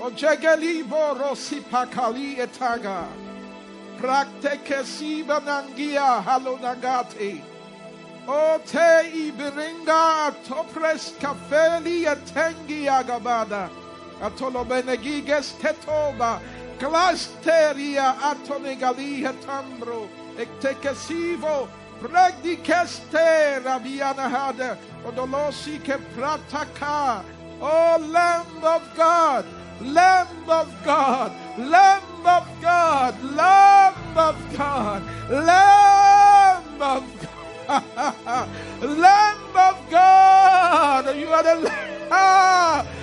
Ojegeli borosi pakali etaga. Prakteke siba nangia halonagate. O te ibiringa topres kafeli etengi agabada. Atolobenegiges tetoba. Glasteria atonegali hetambro. Ektekesivo. Pregdi keste rabiana hada. Odolosi ke prataka. O Lamb of God. Lamb of God, Lamb of God, Lamb of God, Lamb of God, Lamb of God, you are the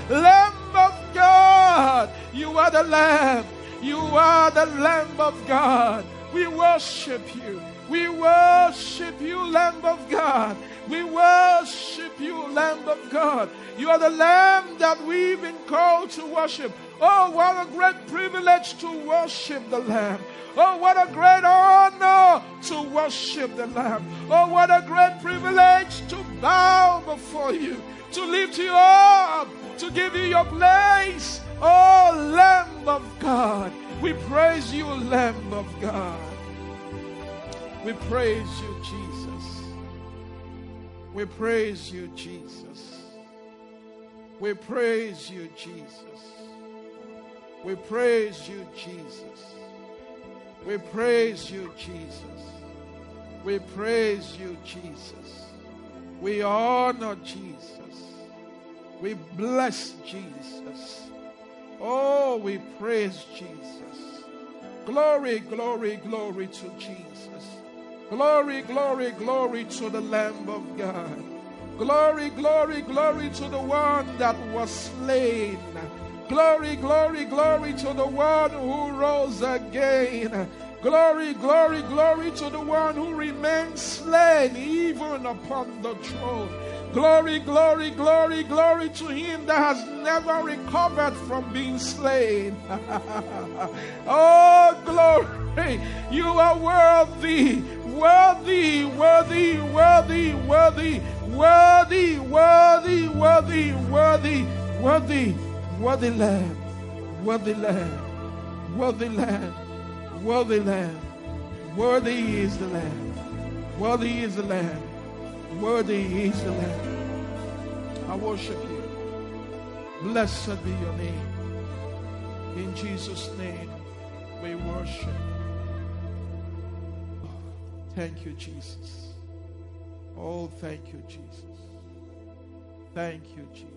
Lamb of God, you are the Lamb, you are the Lamb of God. We worship you. We worship you, Lamb of God. We worship you, Lamb of God. You are the Lamb that we've been called to worship. Oh, what a great privilege to worship the Lamb. Oh, what a great honor to worship the Lamb. Oh, what a great privilege to bow before you, to lift you up, to give you your place. Oh, Lamb of God. We praise you, Lamb of God. We praise you, Jesus. We praise you, Jesus. We praise you, Jesus. We praise you, Jesus. We praise you, Jesus. We praise you, Jesus. We honor Jesus. We bless Jesus. Oh, we praise Jesus. Glory, glory, glory to Jesus. Glory, glory, glory to the Lamb of God. Glory, glory, glory to the one that was slain. Glory, glory, glory to the one who rose again. Glory, glory, glory to the one who remains slain even upon the throne. Glory, glory, glory, glory to him that has never recovered from being slain. oh, glory. You are worthy, worthy, worthy, worthy, worthy, worthy, worthy, worthy, worthy, worthy, worthy Lamb, worthy Lamb, worthy Lamb, worthy Lamb. Worthy is the Lamb. Worthy is the Lamb. Worthy is the Lamb. I worship you. Blessed be your name. In Jesus' name, we worship. Thank you, Jesus. Oh, thank you, Jesus. Thank you, Jesus.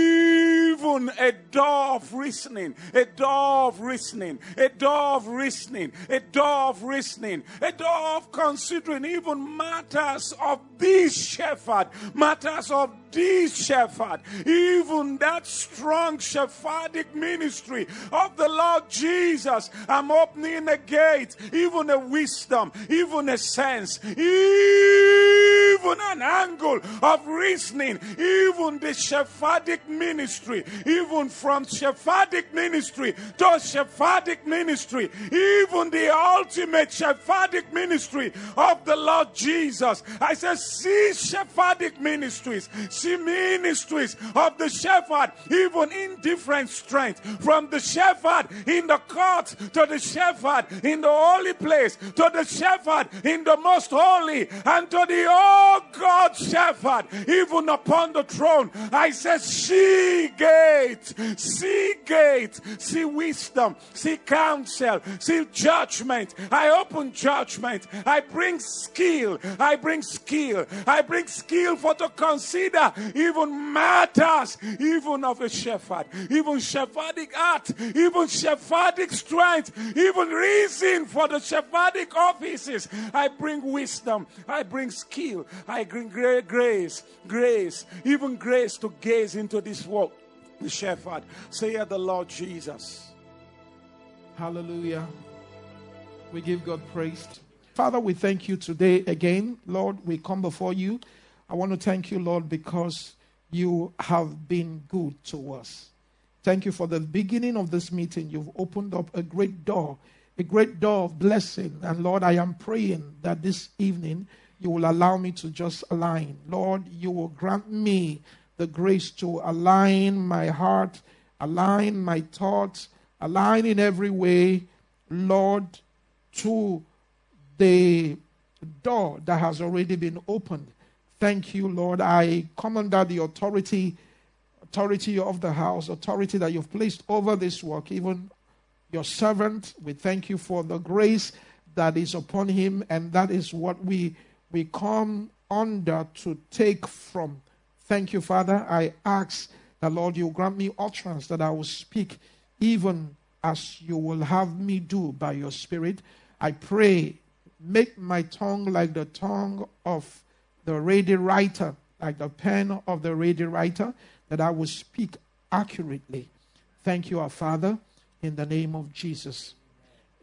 a door of reasoning, a door of reasoning, a door of reasoning, a door of reasoning, a door of considering even matters of this shepherd, matters of this shepherd, even that strong shepherdic ministry of the Lord Jesus. I'm opening a gate, even a wisdom, even a sense, even an angle of reasoning, even the shepherdic ministry, even from shepherdic ministry to shepherdic ministry, even the ultimate shepherdic ministry of the Lord Jesus. I said, see shepherdic ministries, see ministries of the shepherd, even in different strength, from the shepherd in the court to the shepherd in the holy place to the shepherd in the most holy and to the Oh God, shepherd, even upon the throne, I said, see gate, see gate, see wisdom, see counsel, see judgment. I open judgment. I bring skill. I bring skill. I bring skill for to consider even matters, even of a shepherd, even shepherdic art, even shepherdic strength, even reason for the shepherdic offices. I bring wisdom. I bring skill. I bring grace, grace, even grace to gaze into this work. The shepherd. Say, the Lord Jesus. Hallelujah. We give God praise. Father, we thank you today again. Lord, we come before you. I want to thank you, Lord, because you have been good to us. Thank you for the beginning of this meeting. You've opened up a great door, a great door of blessing. And Lord, I am praying that this evening you will allow me to just align. Lord, you will grant me the grace to align my heart, align my thoughts, align in every way, Lord, to the door that has already been opened. Thank you, Lord. I come under the authority, authority of the house, authority that you've placed over this work, even your servant. We thank you for the grace that is upon him, and that is what we we come under to take from. Thank you, Father. I ask the Lord, you grant me utterance that I will speak even as you will have me do by your Spirit. I pray, make my tongue like the tongue of the ready writer, like the pen of the ready writer, that I will speak accurately. Thank you, our Father, in the name of Jesus.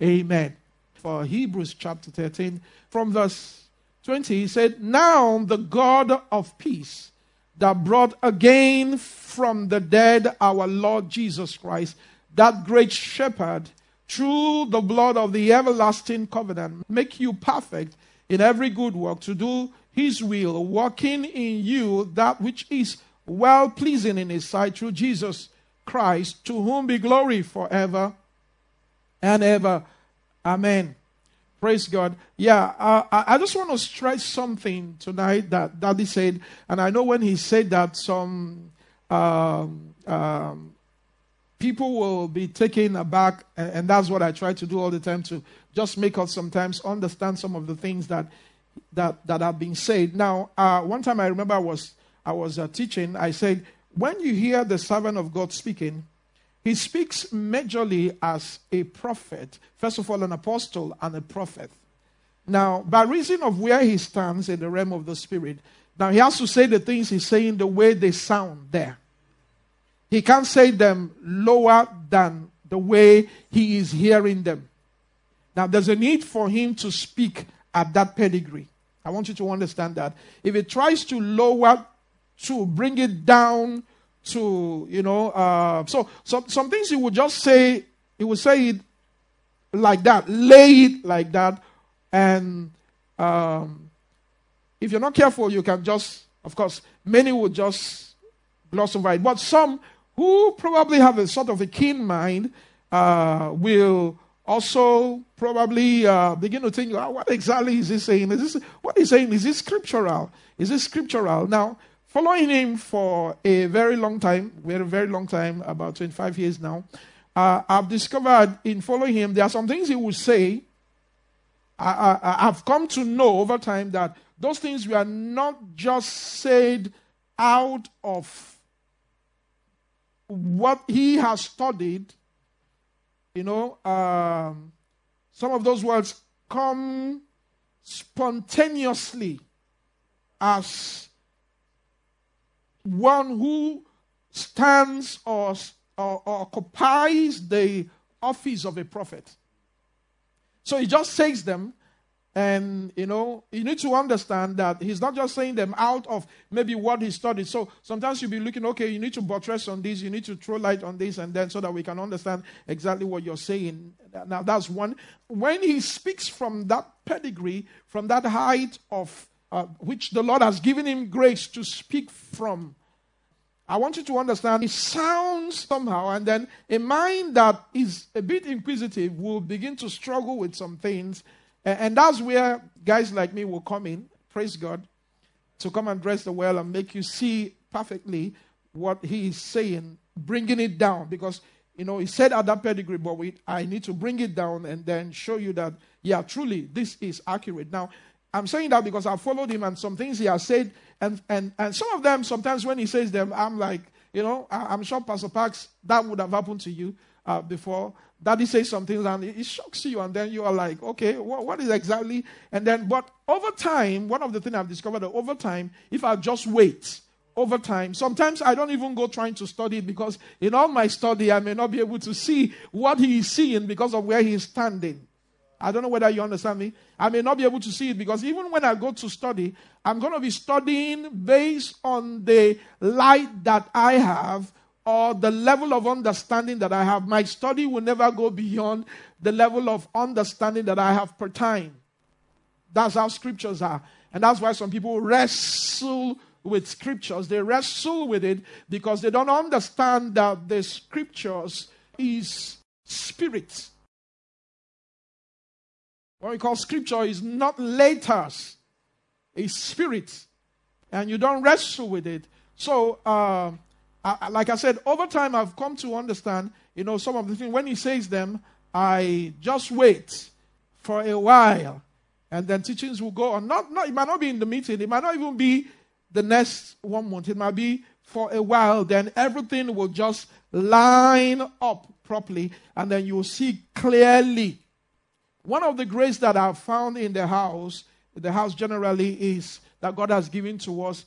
Amen. For Hebrews chapter 13, from verse 20, he said, Now the God of peace that brought again from the dead our Lord Jesus Christ, that great shepherd, through the blood of the everlasting covenant, make you perfect in every good work to do his will, working in you that which is well pleasing in his sight through Jesus Christ, to whom be glory forever and ever. Amen. Praise God. Yeah, uh, I just want to stress something tonight that Daddy said, and I know when he said that, some um, um, people will be taken aback, and, and, that's what I try to do all the time to just make us sometimes understand some of the things that that that have been said. Now, uh, one time I remember I was I was uh, teaching. I said, when you hear the servant of God speaking, he speaks majorly as a prophet, first of all, an apostle and a prophet. Now, by reason of where he stands in the realm of the spirit, now he has to say the things he's saying the way they sound there. He can't say them lower than the way he is hearing them. Now, there's a need for him to speak at that pedigree. I want you to understand that. If he tries to lower, to bring it down to, you know, uh, so some, some things he would just say, he would say it like that, lay it like that, and um, if you're not careful, you can just, of course, many would just gloss over it. But some who probably have a sort of a keen mind uh, will also probably uh, begin to think, oh, what exactly is he saying? Is this what he's saying? Is this scriptural? Is this scriptural? Now, following him for a very long time, very, very long time, about 25 years now, uh, I've discovered in following him, there are some things he will say. I, I, I've come to know over time that those things were not just said out of what he has studied. You know, um, some of those words come spontaneously as one who stands or, or, or occupies the office of a prophet. So he just says them and, you know, you need to understand that he's not just saying them out of maybe what he studied. So sometimes you'll be looking, okay, you need to buttress on this, you need to throw light on this, and then so that we can understand exactly what you're saying. Now, that's one. When he speaks from that pedigree, from that height of uh, which the Lord has given him grace to speak from, I want you to understand it sounds somehow, and then a mind that is a bit inquisitive will begin to struggle with some things. And that's where guys like me will come in. Praise God. to come and dress the well and make you see perfectly what he is saying, bringing it down. Because, you know, he said at that pedigree, but we, I need to bring it down and then show you that, yeah, truly, this is accurate. Now, I'm saying that because I followed him and some things he has said, and, and, and some of them, sometimes when he says them, I'm like, you know, I, am sure Pastor Parks, that would have happened to you uh, before. Daddy says some things and it, shocks you, and then you are like, okay, what, what is exactly? And then, but over time, one of the things I've discovered that over time, if I just wait, over time, sometimes I don't even go trying to study because in all my study, I may not be able to see what he is seeing because of where he is standing. I don't know whether you understand me. I may not be able to see it because even when I go to study, I'm going to be studying based on the light that I have or the level of understanding that I have. My study will never go beyond the level of understanding that I have per time. That's how scriptures are. And that's why some people wrestle with scriptures. They wrestle with it because they don't understand that the scriptures is spirit. What we call scripture is not letters, it's spirit. And you don't wrestle with it. So, uh, I, like I said, over time I've come to understand, you know, some of the things. When he says them, I just wait for a while, and then teachings will go on. Not, not, it might not be in the meeting. It might not even be the next one month. It might be for a while. Then everything will just line up properly, and then you will see clearly. One of the grace that I've found in the house, the house generally, is that God has given to us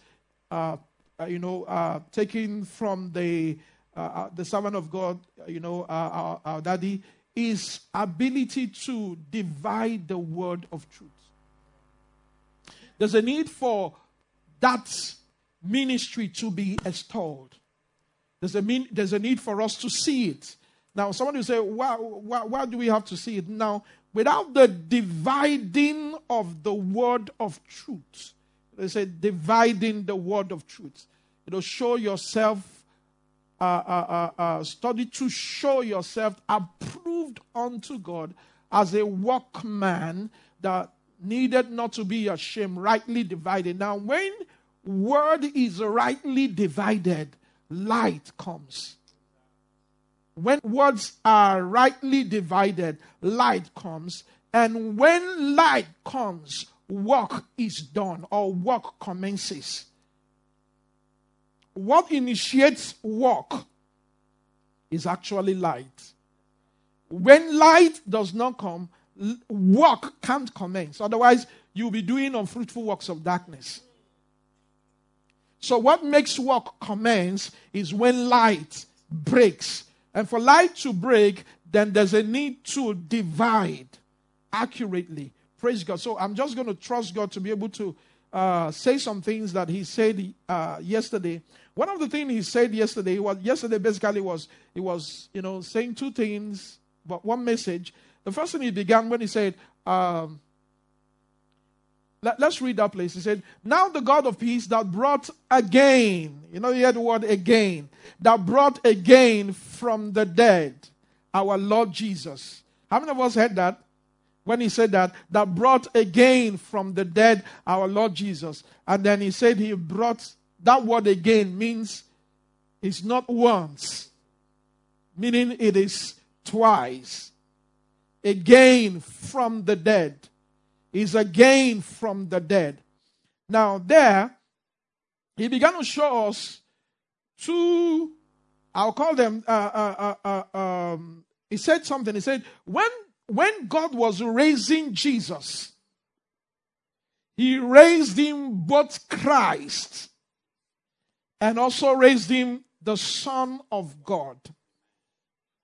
uh, uh, you know, uh, taking from the uh, uh the servant of God, you know, uh, our, our daddy, is ability to divide the word of truth. There's a need for that ministry to be extolled. There's a, mean, there's a need for us to see it. Now, somebody will say, why, why, why do we have to see it? Now, without the dividing of the word of truth, they say dividing the word of truth. It'll show yourself, uh, uh, uh, uh, study to show yourself approved unto God as a workman that needed not to be ashamed, rightly divided. Now, when word is rightly divided, light comes. When words are rightly divided, light comes. And when light comes, work is done or work commences. What initiates work is actually light. When light does not come, work can't commence. Otherwise, you'll be doing unfruitful works of darkness. So, what makes work commence is when light breaks. And for light to break, then there's a need to divide accurately Praise God. So I'm just going to trust God to be able to uh, say some things that He said uh, yesterday. One of the things He said yesterday was yesterday basically was He was you know saying two things, but one message. The first thing He began when He said. Um, let, us read that place. He said, Now the God of peace that brought again, you know, you heard the word again, that brought again from the dead our Lord Jesus. How many of us heard that? when he said that, that brought again from the dead our Lord Jesus. And then he said he brought, that word again means it's not once, meaning it is twice. Again from the dead. Is again from the dead. Now, there, he began to show us two, I'll call them, uh, uh, uh, uh um, he said something. He said, when when God was raising Jesus, He raised him both Christ and also raised him the Son of God.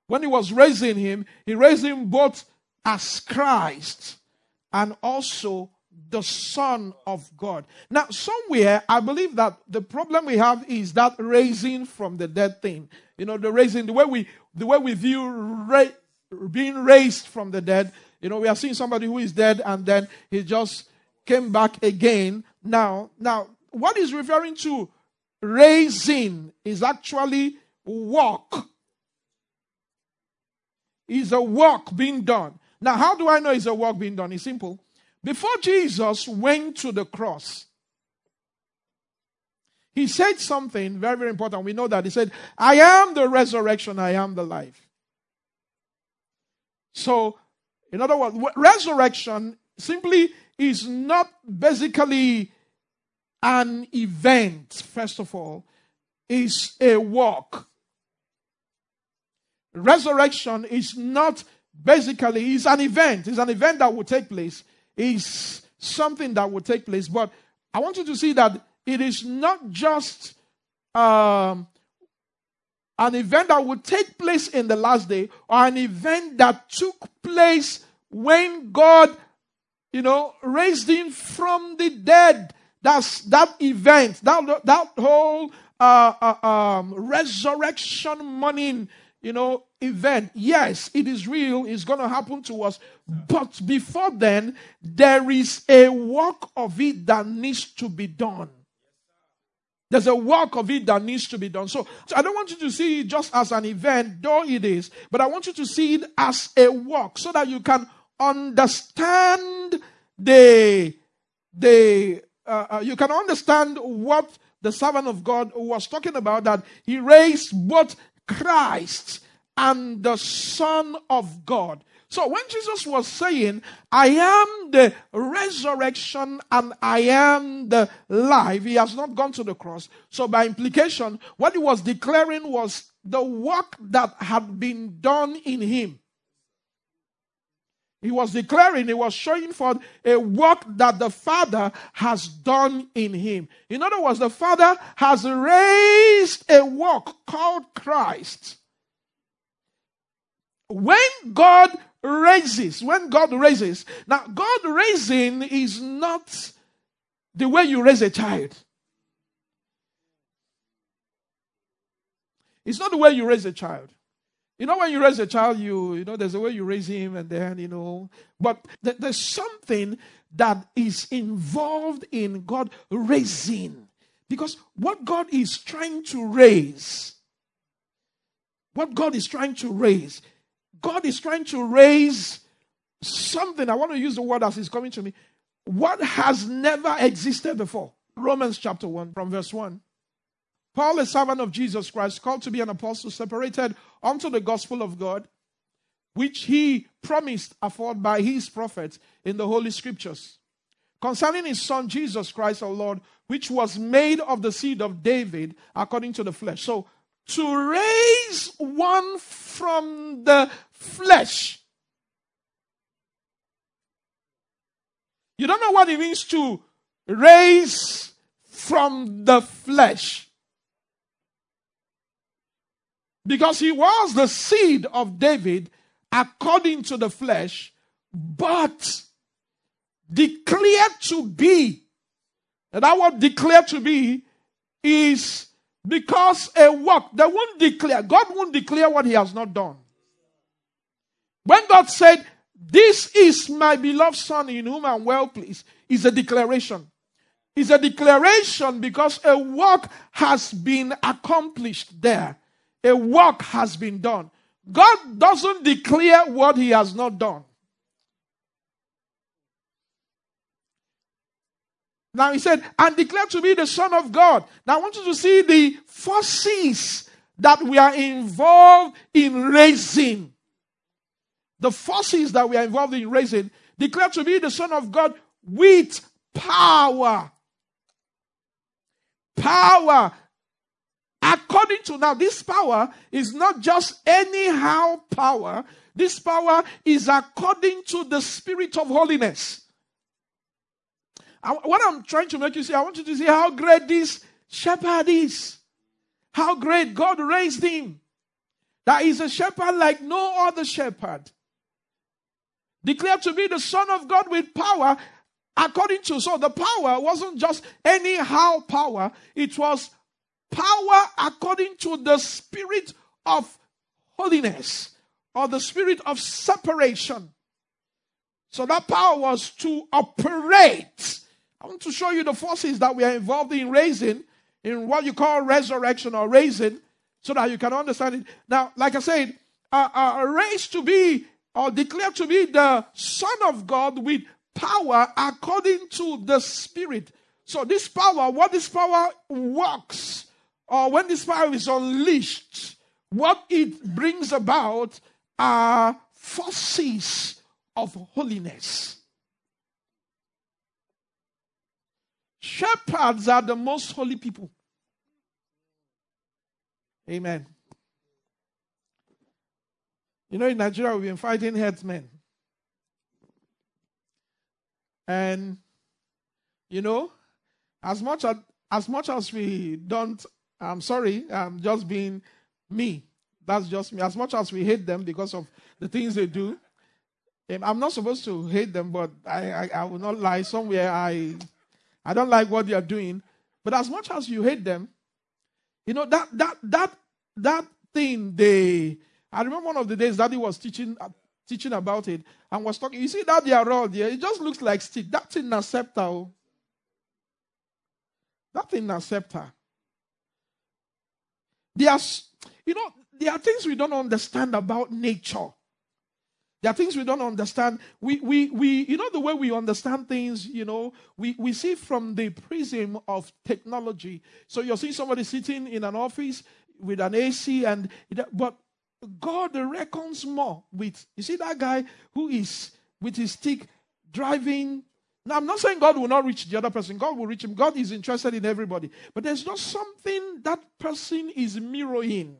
When He was raising him, He raised him both as Christ and also the Son of God. Now, somewhere, I believe that the problem we have is that raising from the dead thing. You know, the raising, the way we, the way we view ra- being raised from the dead. You know, we are seeing somebody who is dead and then he just came back again. Now, now, what is referring to raising is actually work. Is a work being done. Now, how do I know it's a work being done? It's simple. Before Jesus went to the cross, he said something very, very important. We know that. He said, I am the resurrection, I am the life. So, in other words, resurrection simply is not basically an event, first of all, is a walk. Resurrection is not basically, it's an event. It's an event that will take place. It's something that will take place. But I want you to see that it is not just um, an event that will take place in the last day or an event that took place when God, you know, raised him from the dead. That's that event, that, that whole uh, uh, um, resurrection morning, you know, event. Yes, it is real. It's going to happen to us. But before then, there is a work of it that needs to be done. There's a work of it that needs to be done. So, so, I don't want you to see it just as an event, though it is, but I want you to see it as a work so that you can understand the, the, uh, uh, you can understand what the servant of God was talking about that he raised both Christ and the Son of God. So when Jesus was saying, I am the resurrection and I am the life, he has not gone to the cross. So by implication, what he was declaring was the work that had been done in him. He was declaring, he was showing forth a work that the Father has done in him. In other words, the Father has raised a work called Christ. When God raises, when God raises, now God raising is not the way you raise a child. It's not the way you raise a child. You know, when you raise a child, you, you know, there's a way you raise him, and then, you know, but th- there's something that is involved in God raising. Because what God is trying to raise, what God is trying to raise, God is trying to raise something. I want to use the word as it's coming to me. What has never existed before. Romans chapter 1, from verse 1. Paul, a servant of Jesus Christ, called to be an apostle, separated unto the gospel of God, which he promised afford by his prophets in the holy scriptures, concerning his son Jesus Christ our Lord, which was made of the seed of David according to the flesh. So, to raise one from the flesh. You don't know what it means to raise from the flesh. Because he was the seed of David according to the flesh, but declared to be. And that word declared to be is because a work, they won't declare, God won't declare what he has not done. When God said, This is my beloved son in whom I'm well pleased, is a declaration. It's a declaration because a work has been accomplished there a work has been done. God doesn't declare what he has not done. Now he said, and declare to be the Son of God. Now I want you to see the forces that we are involved in raising. The forces that we are involved in raising. Declare to be the Son of God with power. Power According to now, this power is not just anyhow power. This power is according to the spirit of holiness. I, what I'm trying to make you see, I want you to see how great this shepherd is. How great God raised him. That is a shepherd like no other shepherd. Declared to be the Son of God with power according to. So the power wasn't just anyhow power, it was power according to the spirit of holiness or the spirit of separation. So that power was to operate. I want to show you the forces that we are involved in raising, in what you call resurrection or raising, so that you can understand it. Now, like I said, uh, uh, raised to be or declared to be the Son of God with power according to the Spirit. So this power, what this power works, or when this power is unleashed, what it brings about are forces of holiness. Shepherds are the most holy people. Amen. You know, in Nigeria, we've been fighting headsmen. And, you know, as much as, as much as we don't, I'm sorry, I'm just being me. That's just me. As much as we hate them because of the things they do, um, I'm not supposed to hate them, but I, I, I will not lie. Somewhere I, I don't like what they are doing. But as much as you hate them, you know that that that that thing they. I remember one of the days Daddy was teaching uh, teaching about it and was talking. You see that they are rod there? It just looks like stick. That's in a scepter. Oh. That in a scepter. There's, you know, there are things we don't understand about nature. There are things we don't understand. We, we, we, you know, the way we understand things, you know, we, we see from the prism of technology. So you'll see somebody sitting in an office with an AC, and but God reckons more with, you see, that guy who is with his stick driving. Now, I'm not saying God will not reach the other person, God will reach him. God is interested in everybody. But there's just something that person is mirroring.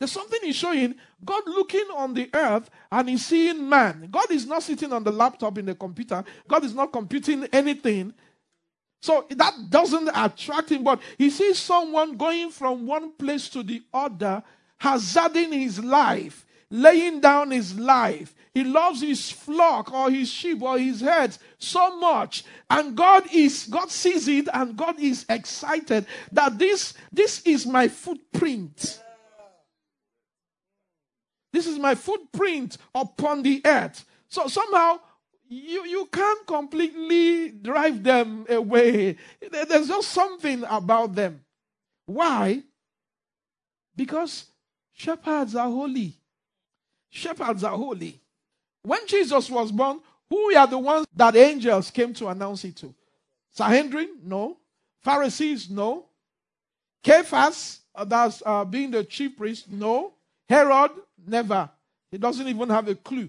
There's something he's showing. God looking on the earth and he's seeing man. God is not sitting on the laptop in the computer. God is not computing anything. So that doesn't attract him, but he sees someone going from one place to the other hazarding his life, laying down his life. He loves his flock or his sheep or his herds so much. And God is, God sees it and God is excited that this, this is my footprint. This is my footprint upon the earth. So somehow you, you can't completely drive them away. There's just something about them. Why? Because Shepherds are holy. Shepherds are holy. When Jesus was born, who are the ones that angels came to announce it to? Sanhedrin? No. Pharisees? No. Caiaphas, uh, that's uh, being the chief priest? No. Herod? Never. He doesn't even have a clue.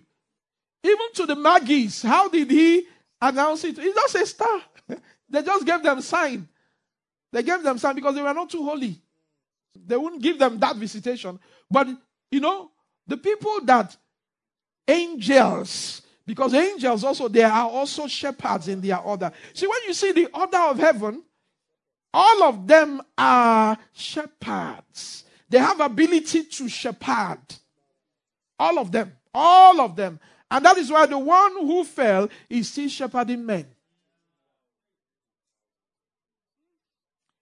Even to the Magi's, how did he announce it? He just a star. they just gave them sign. They gave them sign because they were not too holy. They wouldn't give them that visitation. But, you know, the people that angels, because angels also, there are also shepherds in their order. See, when you see the order of heaven, all of them are shepherds. They have ability to shepherd. All of them. All of them. And that is why the one who fell is still shepherding men.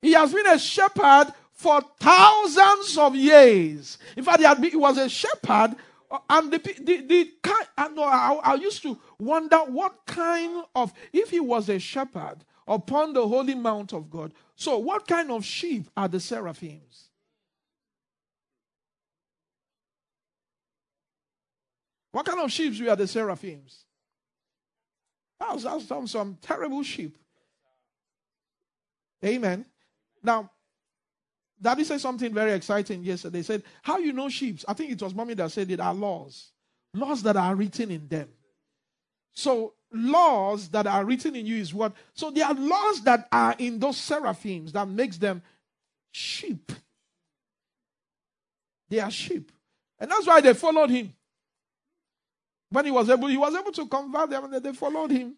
He has been a shepherd for thousands of years. In fact, he, was a shepherd, uh, and the, the, the kind, I, know, I, I used to wonder what kind of, if he was a shepherd upon the holy mount of God, so what kind of sheep are the seraphims? What kind of sheep were the seraphims? That was, some, some terrible sheep. Amen. Now, Daddy said something very exciting yesterday. He said, How you know sheep? I think it was mommy that said it are laws. Laws that are written in them. So, laws that are written in you is what? So, there are laws that are in those seraphims that makes them sheep. They are sheep. And that's why they followed him. When he was able, he was able to convert them and they followed him.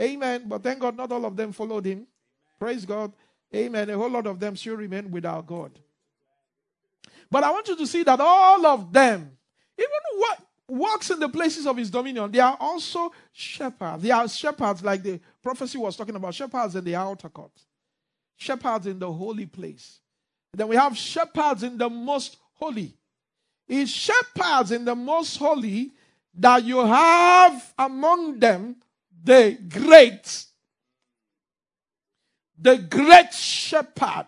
Amen. But thank God, not all of them followed him. Praise God. Amen. A whole lot of them still remain without God. But I want you to see that all of them, even what walks in the places of his dominion, they are also shepherds. They are shepherds, like the prophecy was talking about shepherds in the outer court, shepherds in the holy place. Then we have shepherds in the most holy. It's shepherds in the most holy that you have among them the great the great shepherd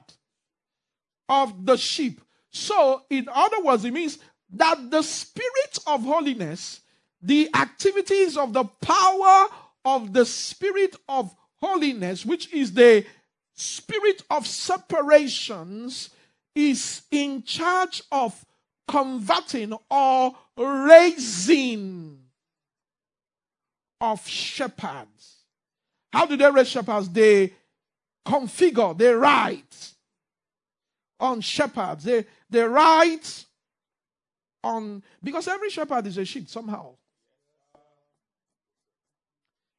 of the sheep. So, in other words, it means that the spirit of holiness, the activities of the power of the spirit of holiness, which is the spirit of separations, is in charge of converting or raising of shepherds. How do they raise shepherds? They configure, they write on shepherds. They, they write on, because every shepherd is a sheep somehow.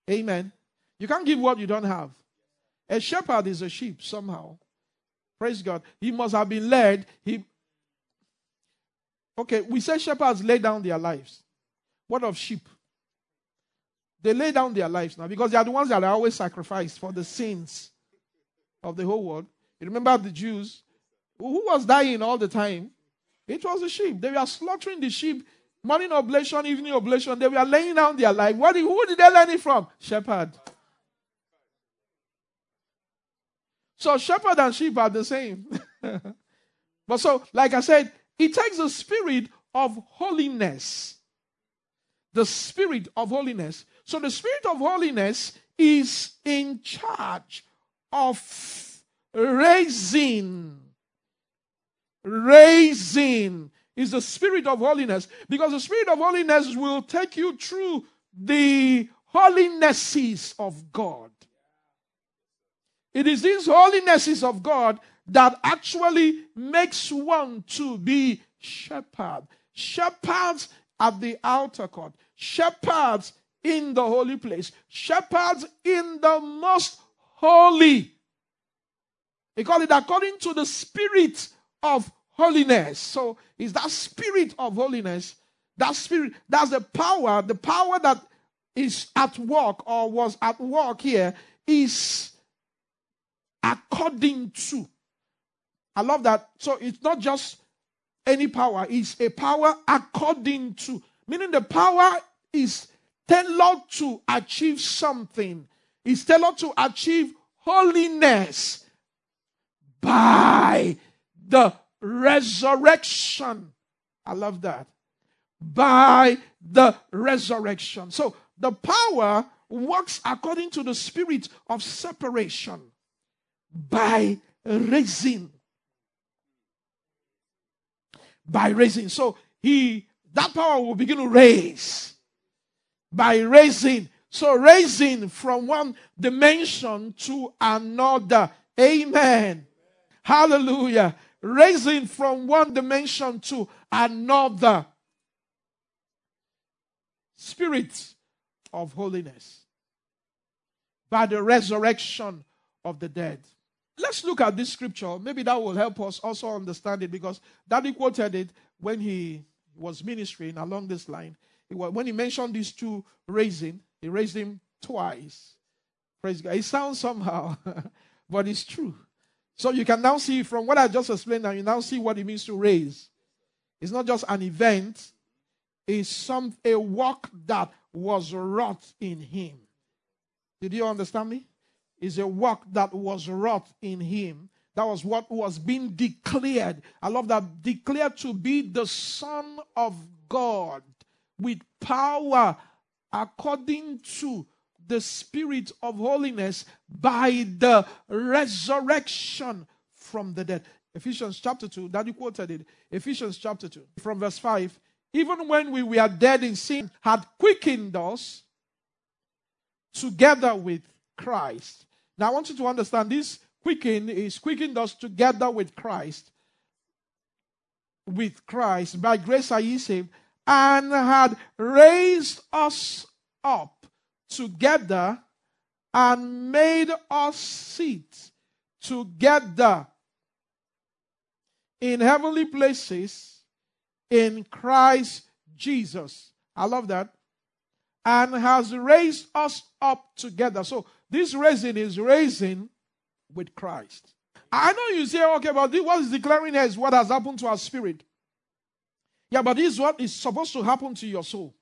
Amen. You can't give what you don't have. A shepherd is a sheep somehow. Praise God. He must have been led. He Okay, we say shepherds lay down their lives. What of sheep? They lay down their lives now because they are the ones that are always sacrificed for the sins of the whole world. You remember the Jews? Who was dying all the time? It was the sheep. They were slaughtering the sheep morning oblation, evening oblation. They were laying down their life. What, who did they learn it from? Shepherd. So shepherd and sheep are the same. but so, like I said, it takes the spirit of holiness. The spirit of holiness. So the spirit of holiness is in charge of raising. Raising is the spirit of holiness because the spirit of holiness will take you through the holinesses of God. It is these holinesses of God that actually makes one to be shepherd. Shepherds at the outer court, shepherds in the holy place, shepherds in the most holy. They call it according to the spirit of holiness. So is that spirit of holiness, that spirit, that's the power, the power that is at work or was at work here is according to. I love that. So it's not just any power, it's a power according to. Meaning the power is tailored to achieve something. It's tailored to achieve holiness by the resurrection. I love that. By the resurrection. So the power works according to the spirit of separation by raising. By raising. So he that power will begin to raise. By raising. So raising from one dimension to another. Amen. Hallelujah. Raising from one dimension to another. Spirit of holiness. By the resurrection of the dead. Let's look at this scripture. Maybe that will help us also understand it because Daddy quoted it when he was ministering along this line. When he mentioned these two raising, he raised him twice. Praise God. It sounds somehow, but it's true. So you can now see from what I just explained, and you now see what it means to raise. It's not just an event, it's some a work that was wrought in him. Did you understand me? Is a work that was wrought in him. That was what was being declared. I love that. Declared to be the Son of God with power according to the Spirit of holiness by the resurrection from the dead. Ephesians chapter 2, that you quoted it. Ephesians chapter 2, from verse 5. Even when we were dead in sin, had quickened us together with Christ. Now, I want you to understand this quicken is quickened us together with Christ. With Christ. By grace are ye saved. And had raised us up together and made us sit together in heavenly places in Christ Jesus. I love that. And has raised us up together. So this raising is raising with Christ. I know you say, okay, but what is declaring here is what has happened to our spirit. Yeah, but this is what is supposed to happen to your soul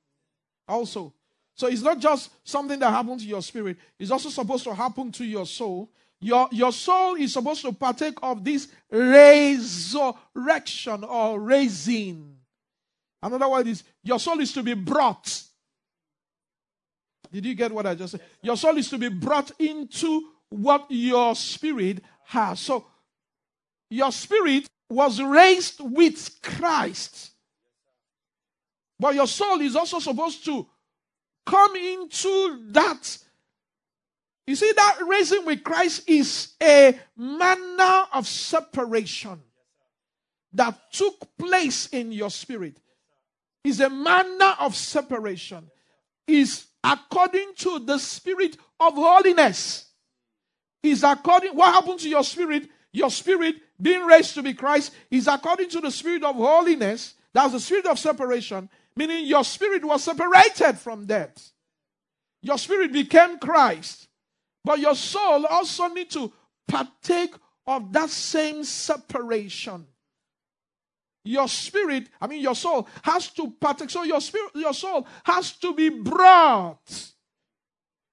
also. So it's not just something that happened to your spirit, it's also supposed to happen to your soul. Your, your soul is supposed to partake of this resurrection or raising. Another word is your soul is to be brought Did you get what I just said? Your soul is to be brought into what your spirit has. So, your spirit was raised with Christ. But your soul is also supposed to come into that. You see, that raising with Christ is a manner of separation that took place in your spirit. Is a manner of separation. Is according to the spirit of holiness. Is according what happened to your spirit? Your spirit being raised to be Christ is according to the spirit of holiness. That's the spirit of separation, meaning your spirit was separated from death. Your spirit became Christ. But your soul also need to partake of that same separation. Your spirit, I mean your soul, has to partake. So your spirit, your soul has to be brought.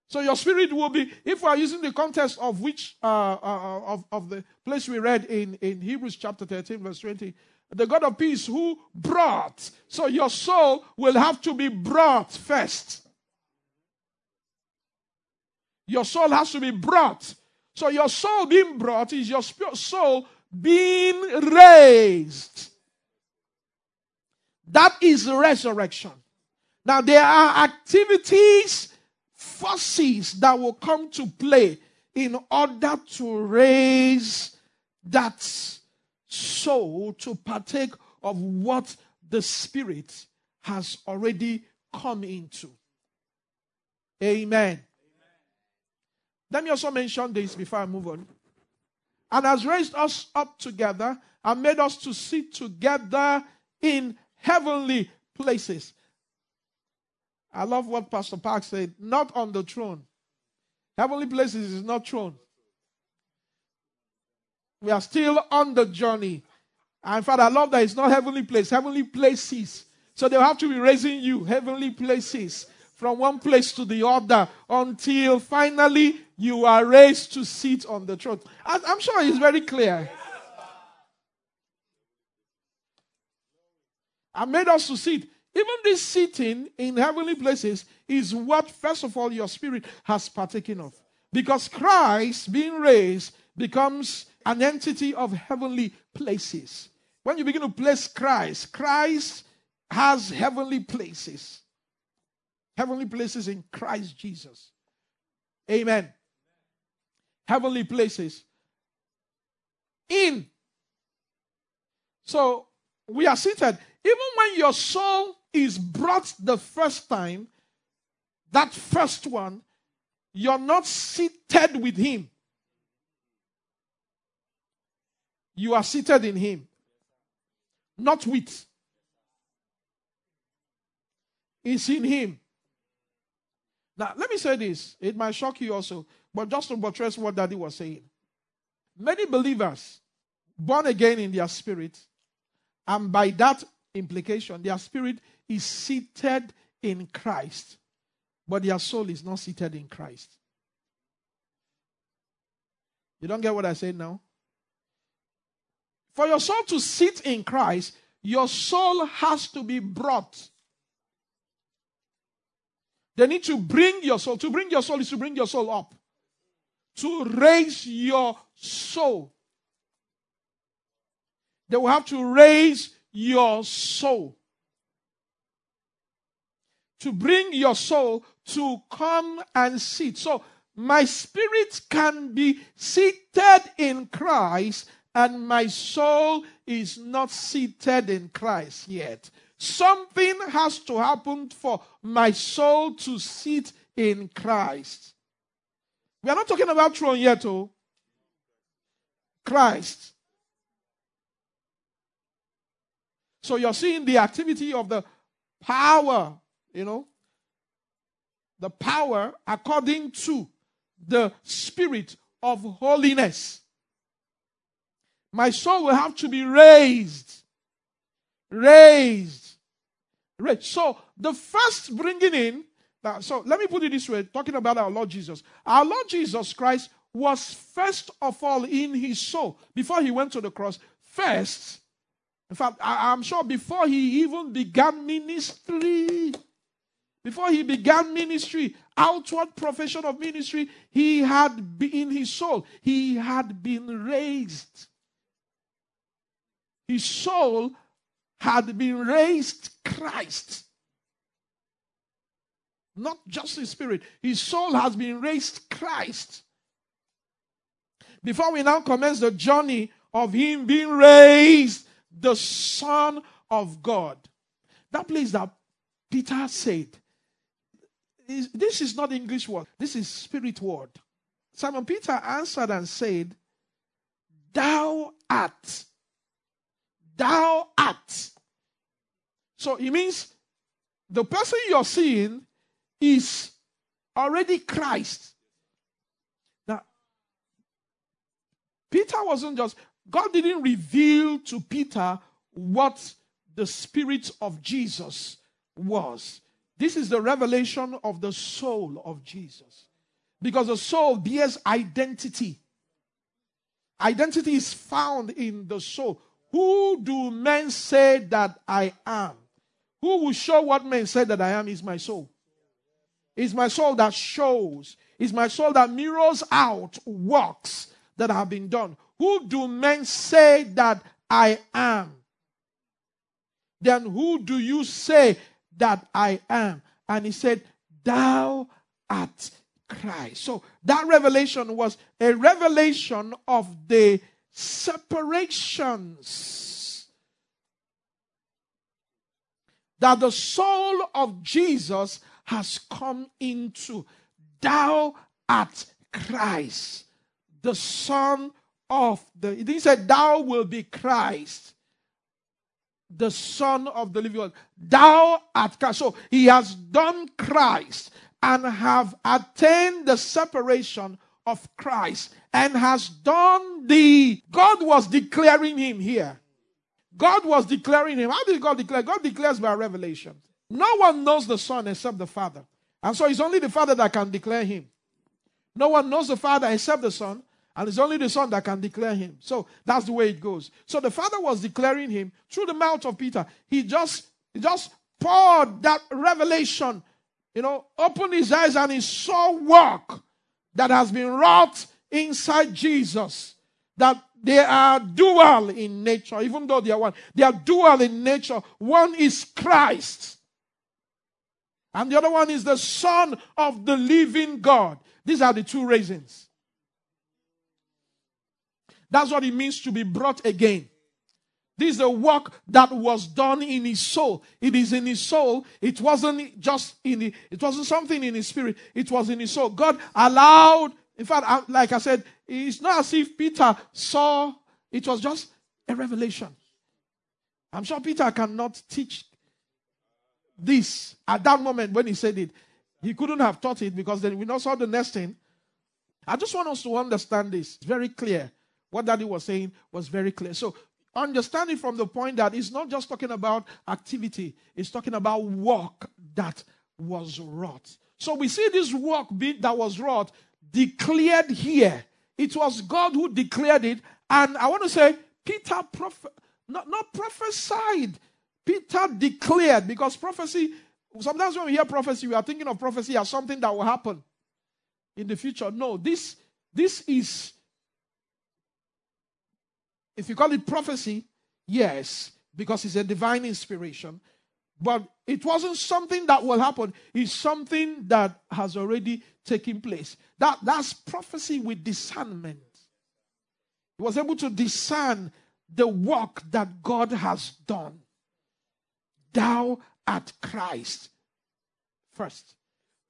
So your spirit will be, if we are using the context of which uh, uh, of, of the place we read in, in Hebrews chapter 13, verse 20, the God of peace who brought. So your soul will have to be brought first. Your soul has to be brought. So your soul being brought is your soul being raised. That is resurrection. Now there are activities, forces that will come to play in order to raise that soul to partake of what the Spirit has already come into. Amen. Let me also mention this before I move on. And has raised us up together and made us to sit together in heavenly places. I love what Pastor Park said, not on the throne. Heavenly places is not throne. We are still on the journey. And Father, I love that it's not heavenly place, heavenly places. So they'll have to be raising you, heavenly places, from one place to the other until finally you are raised to sit on the throne. I'm sure it's very clear. I made us to sit. Even this sitting in heavenly places is what, first of all, your spirit has partaken of. Because Christ being raised becomes an entity of heavenly places. When you begin to place Christ, Christ has heavenly places. Heavenly places in Christ Jesus. Amen heavenly places. In. So we are seated. Even when your soul is brought the first time, that first one, you're not seated with him. You are seated in him, not with. It's in him. Now, let me say this. It might shock you also. But just to buttress what Daddy was saying, many believers born again in their spirit, and by that implication, their spirit is seated in Christ, but their soul is not seated in Christ. You don't get what I say now? For your soul to sit in Christ, your soul has to be brought. They need to bring your soul. To bring your soul is to bring your soul up to raise your soul. They will have to raise your soul. To bring your soul to come and sit. So, my spirit can be seated in Christ, and my soul is not seated in Christ yet. Something has to happen for my soul to sit in Christ. We are not talking about throne yet, oh. Christ. So you're seeing the activity of the power, you know, the power according to the spirit of holiness. My soul will have to be raised. Raised. Raised. So the first bringing in now, so let me put it this way talking about our Lord Jesus. Our Lord Jesus Christ was first of all in his soul before he went to the cross. First, in fact, I, am sure before he even began ministry, before he began ministry, outward profession of ministry, he had been in his soul, he had been raised. His soul had been raised Christ. Not just his spirit, his soul has been raised Christ. Before we now commence the journey of him being raised, the Son of God. That place that Peter said, this is not English word, this is spirit word. Simon Peter answered and said, Thou art. Thou art. So it means the person you're seeing is already Christ. Now, Peter wasn't just, God didn't reveal to Peter what the Spirit of Jesus was. This is the revelation of the soul of Jesus. Because the soul bears identity. Identity is found in the soul. Who do men say that I am? Who will show what men say that I am is my soul. It's my soul that shows. It's my soul that mirrors out works that have been done. Who do men say that I am? Then who do you say that I am. And he said, Thou art Christ. So that revelation was a revelation of the separations that the soul of Jesus has come into. Thou art Christ, the Son of the. He said, Thou will be Christ the Son of the living God. Thou art Christ. So he has done Christ and have attained the separation of Christ and has done the. God was declaring him here. God was declaring him. How did God declare? God declares by revelation. No one knows the Son except the Father. And so it's only the Father that can declare him. No one knows the Father except the Son, and it's only the Son that can declare him. So that's the way it goes. So the Father was declaring him through the mouth of Peter. He just, he just poured that revelation, you know, opened his eyes and he saw work that has been wrought inside Jesus. That they are dual in nature, even though they are one. They are dual in nature. One is Christ, and the other one is the Son of the living God. These are the two reasons. That's what it means to be brought again. This is a work that was done in his soul. It is in his soul. It wasn't just in the, it wasn't something in his spirit. It was in his soul. God allowed, in fact, like I said, it's not as if Peter saw, it was just a revelation. I'm sure Peter cannot teach this at that moment when he said it. He couldn't have taught it because then we now saw the next thing. I just want us to understand this. It's very clear. What Daddy was saying was very clear. So, understanding from the point that it's not just talking about activity, it's talking about work that was wrought. So, we see this work that was wrought declared here. It was God who declared it. And I want to say, Peter not, not prophesied. Peter declared because prophecy, sometimes when we hear prophecy, we are thinking of prophecy as something that will happen in the future. No, this, this is if you call it prophecy, yes, because it's a divine inspiration. But it wasn't something that will happen. It's something that has already taken place. That, that's prophecy with discernment. He was able to discern the work that God has done. Thou art Christ. First,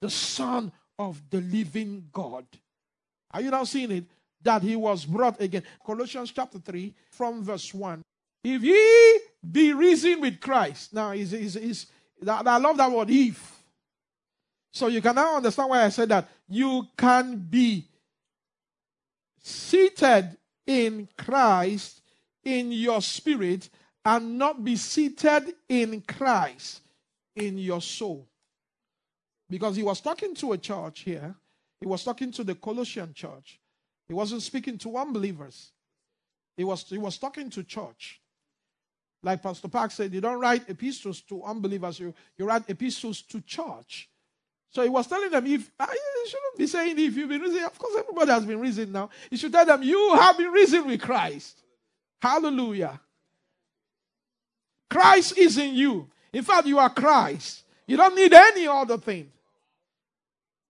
the Son of the living God. Are you now seeing it? That he was brought again. Colossians chapter 3, from verse 1. If ye be risen with Christ. Now, is is is I love that word, if. So you can now understand why I said that. You can be seated in Christ in your spirit and not be seated in Christ in your soul. Because he was talking to a church here, he was talking to the Colossian church. He wasn't speaking to unbelievers. He was, he was talking to church. Like Pastor Park said, you don't write epistles to unbelievers, you, you write epistles to church. So he was telling them, if ah, I shouldn't be saying if you've been risen, of course everybody has been risen now. He should tell them, you have been risen with Christ. Hallelujah. Christ is in you. In fact, you are Christ. You don't need any other thing.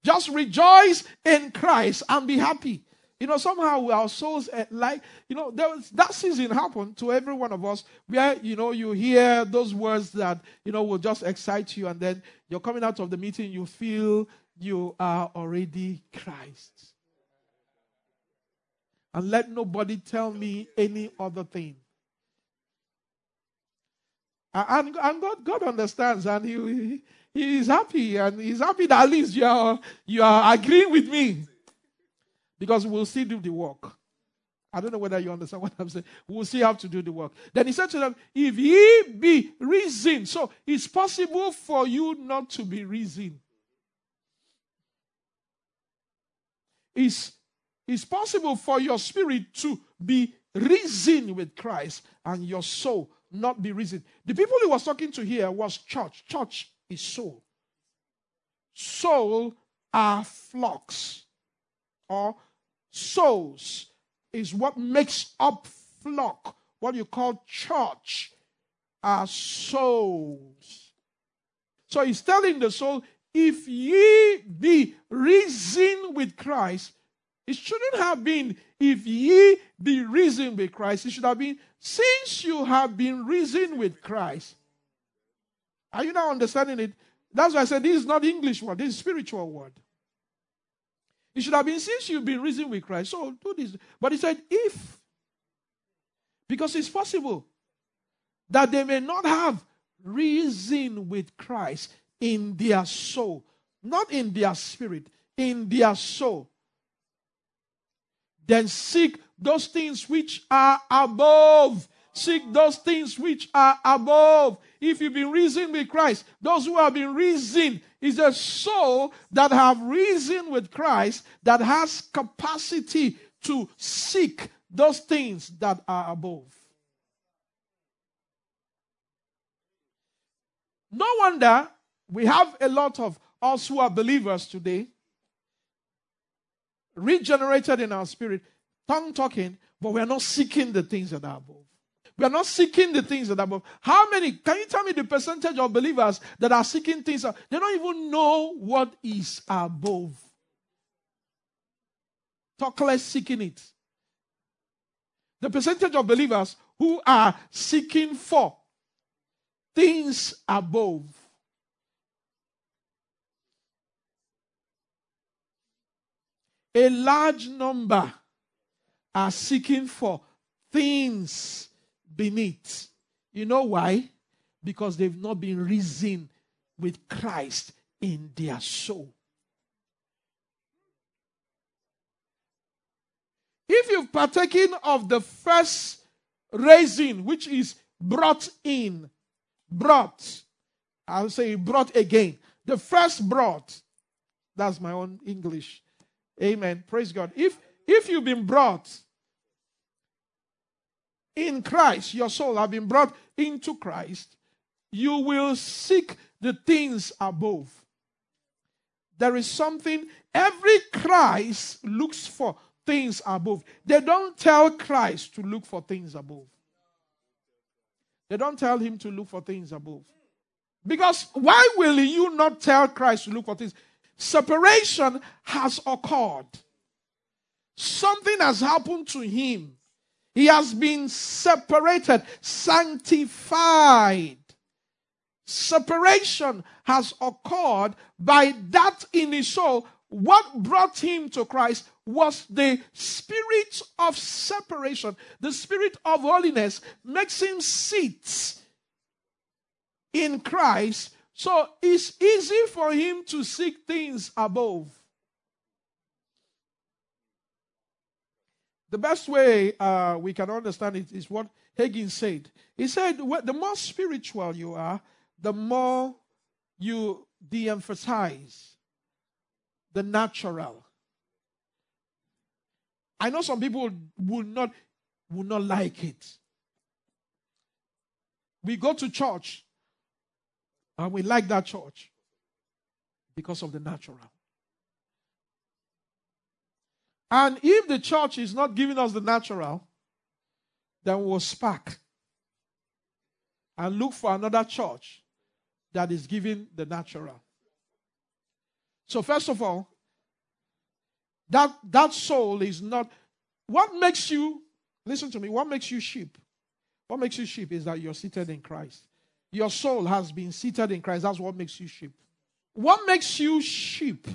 Just rejoice in Christ and be happy. You know, somehow our souls, uh, like, you know, there was, that season happened to every one of us where, you know, you hear those words that, you know, will just excite you. And then you're coming out of the meeting, you feel you are already Christ. And let nobody tell me any other thing. And, and God, God understands and he, he is happy and he's happy that at least you are, you are agreeing with me. Because we'll still do the work. I don't know whether you understand what I'm saying. We'll still have to do the work. Then he said to them, If ye be risen, so it's possible for you not to be risen. It's, it's possible for your spirit to be risen with Christ and your soul not be risen. The people he was talking to here was church. Church is soul. Soul are flocks or souls is what makes up flock. What you call church are souls. So he's telling the soul, if ye be risen with Christ, it shouldn't have been if ye be risen with Christ. It should have been since you have been risen with Christ. Are you now understanding it? That's why I said this is not English word, this is spiritual word. It should have been since you've been risen with Christ. So do this. But he said, if, because it's possible that they may not have risen with Christ in their soul, not in their spirit, in their soul. Then seek those things which are above. Seek those things which are above. If you've been risen with Christ, those who have been risen is a soul that have risen with Christ that has capacity to seek those things that are above. No wonder we have a lot of us who are believers today, regenerated in our spirit, tongue talking, but we are not seeking the things that are above. We are not seeking the things that are above. How many? Can you tell me the percentage of believers that are seeking things? They don't even know what is above. Talk less seeking it. The percentage of believers who are seeking for things above. A large number are seeking for things beneath. You know why? Because they've not been risen with Christ in their soul. If you've partaken of the first raising, which is brought in, brought, I'll say brought again. The first brought, that's my own English. Amen. Praise God. If if you've been brought, in Christ, your soul have been brought into Christ, you will seek the things above. There is something, every Christ looks for things above. They don't tell Christ to look for things above. They don't tell him to look for things above. Because why will you not tell Christ to look for things? Separation has occurred. Something has happened to him he has been separated, sanctified. Separation has occurred by that in his soul. What brought him to Christ was the spirit of separation. The spirit of holiness makes him sit in Christ. So it's easy for him to seek things above. The best way uh, we can understand it is what Hagin said. He said, the more spiritual you are, the more you de emphasize the natural. I know some people will not, will not like it. we go to church and we like that church because of the natural. And if the church is not giving us the natural, then we'll spark and look for another church that is giving the natural. So, first of all, that, that soul is not. What makes you, listen to me, what makes you sheep? What makes you sheep is that you're seated in Christ. Your soul has been seated in Christ. That's what makes you sheep. What makes you sheep?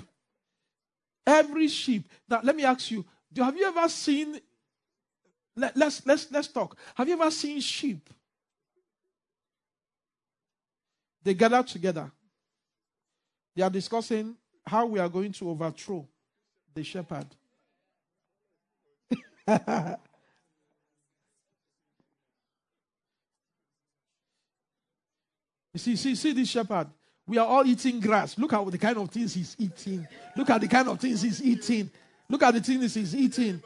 Every sheep. Now, let me ask you: do, Have you ever seen? Let, let's let's let's talk. Have you ever seen sheep? They gather together. They are discussing how we are going to overthrow the shepherd. you see, see, see this shepherd. We are all eating grass. Look at the kind of things he's eating. Look at the kind of things he's eating. Look at the things he's eating.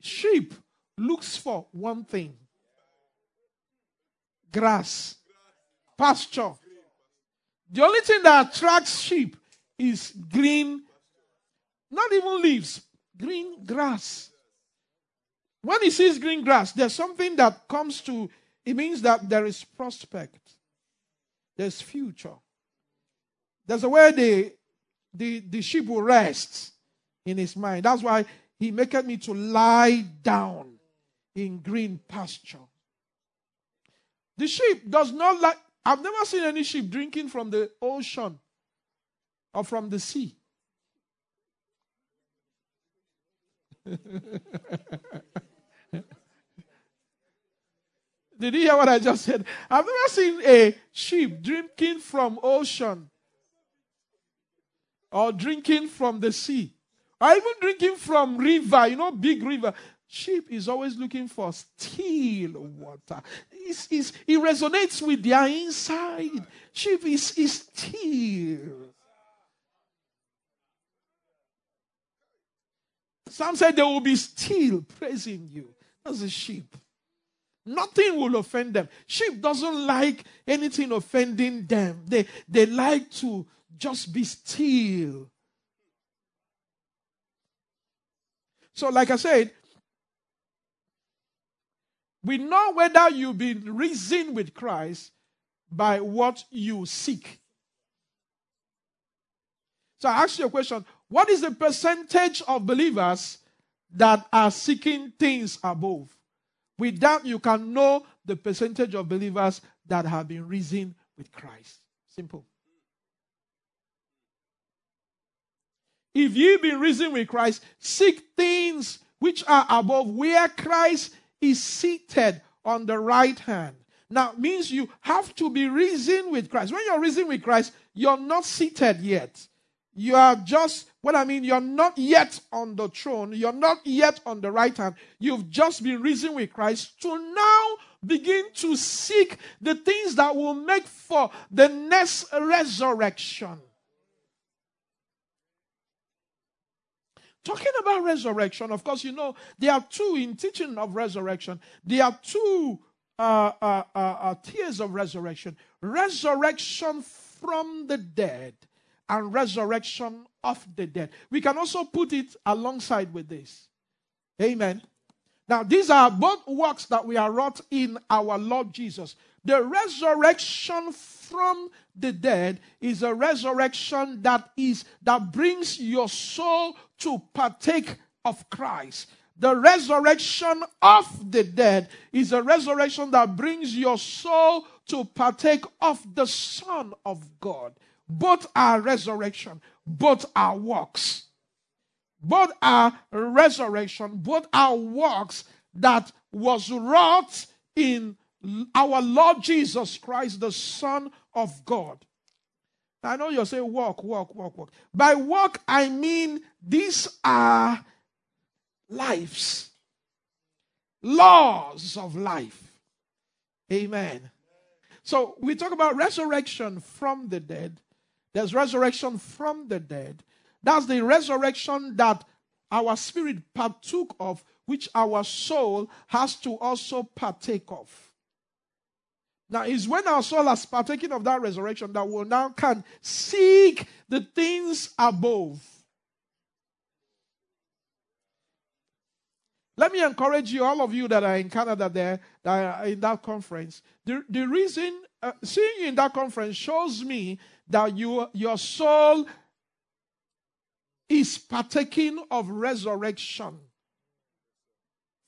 Sheep looks for one thing grass, pasture. The only thing that attracts sheep is green, not even leaves, green grass. When he sees green grass, there's something that comes to it means that there is prospect. There's future. There's a way the, the, the sheep will rest in his mind. That's why he maketh me to lie down in green pasture. The sheep does not like, I've never seen any sheep drinking from the ocean or from the sea. Did you hear what I just said? I've never seen a sheep drinking from ocean or drinking from the sea or even drinking from river, you know, big river. Sheep is always looking for still water. It's, it's, it resonates with their inside. Sheep is, is still. Some said they will be still praising you. That's a sheep. Nothing will offend them. Sheep doesn't like anything offending them. They, they like to just be still. So, like I said, we know whether you've been risen with Christ by what you seek. So I ask you a question What is the percentage of believers that are seeking things above? With that, you can know the percentage of believers that have been risen with Christ. Simple. If ye be risen with Christ, seek things which are above, where Christ is seated on the right hand. Now, means you have to be risen with Christ. When you're risen with Christ, you're not seated yet. You are just, what I mean, you're not yet on the throne. You're not yet on the right hand. You've just been risen with Christ to now begin to seek the things that will make for the next resurrection. Talking about resurrection, of course, you know, there are two in teaching of resurrection. There are two uh, uh, uh, uh tiers of resurrection resurrection from the dead and resurrection of the dead. We can also put it alongside with this. Amen. Now, these are both works that we are wrought in our Lord Jesus. The resurrection from the dead is a resurrection that is that brings your soul to partake of Christ. The resurrection of the dead is a resurrection that brings your soul to partake of the Son of God. Both are resurrection, both are works. Both are resurrection, both are works that was wrought in our Lord Jesus Christ, the Son of God. I know you're saying walk, walk, walk, walk. By walk, I mean these are lives, laws of life. Amen. So we talk about resurrection from the dead. There's resurrection from the dead. That's the resurrection that our spirit partook of, which our soul has to also partake of. Now, it's when our soul has partaken of that resurrection that we now can seek the things above. Let me encourage you, all of you that are in Canada there, that are in that conference. The, the reason uh, seeing you in that conference shows me that you, your soul is partaking of resurrection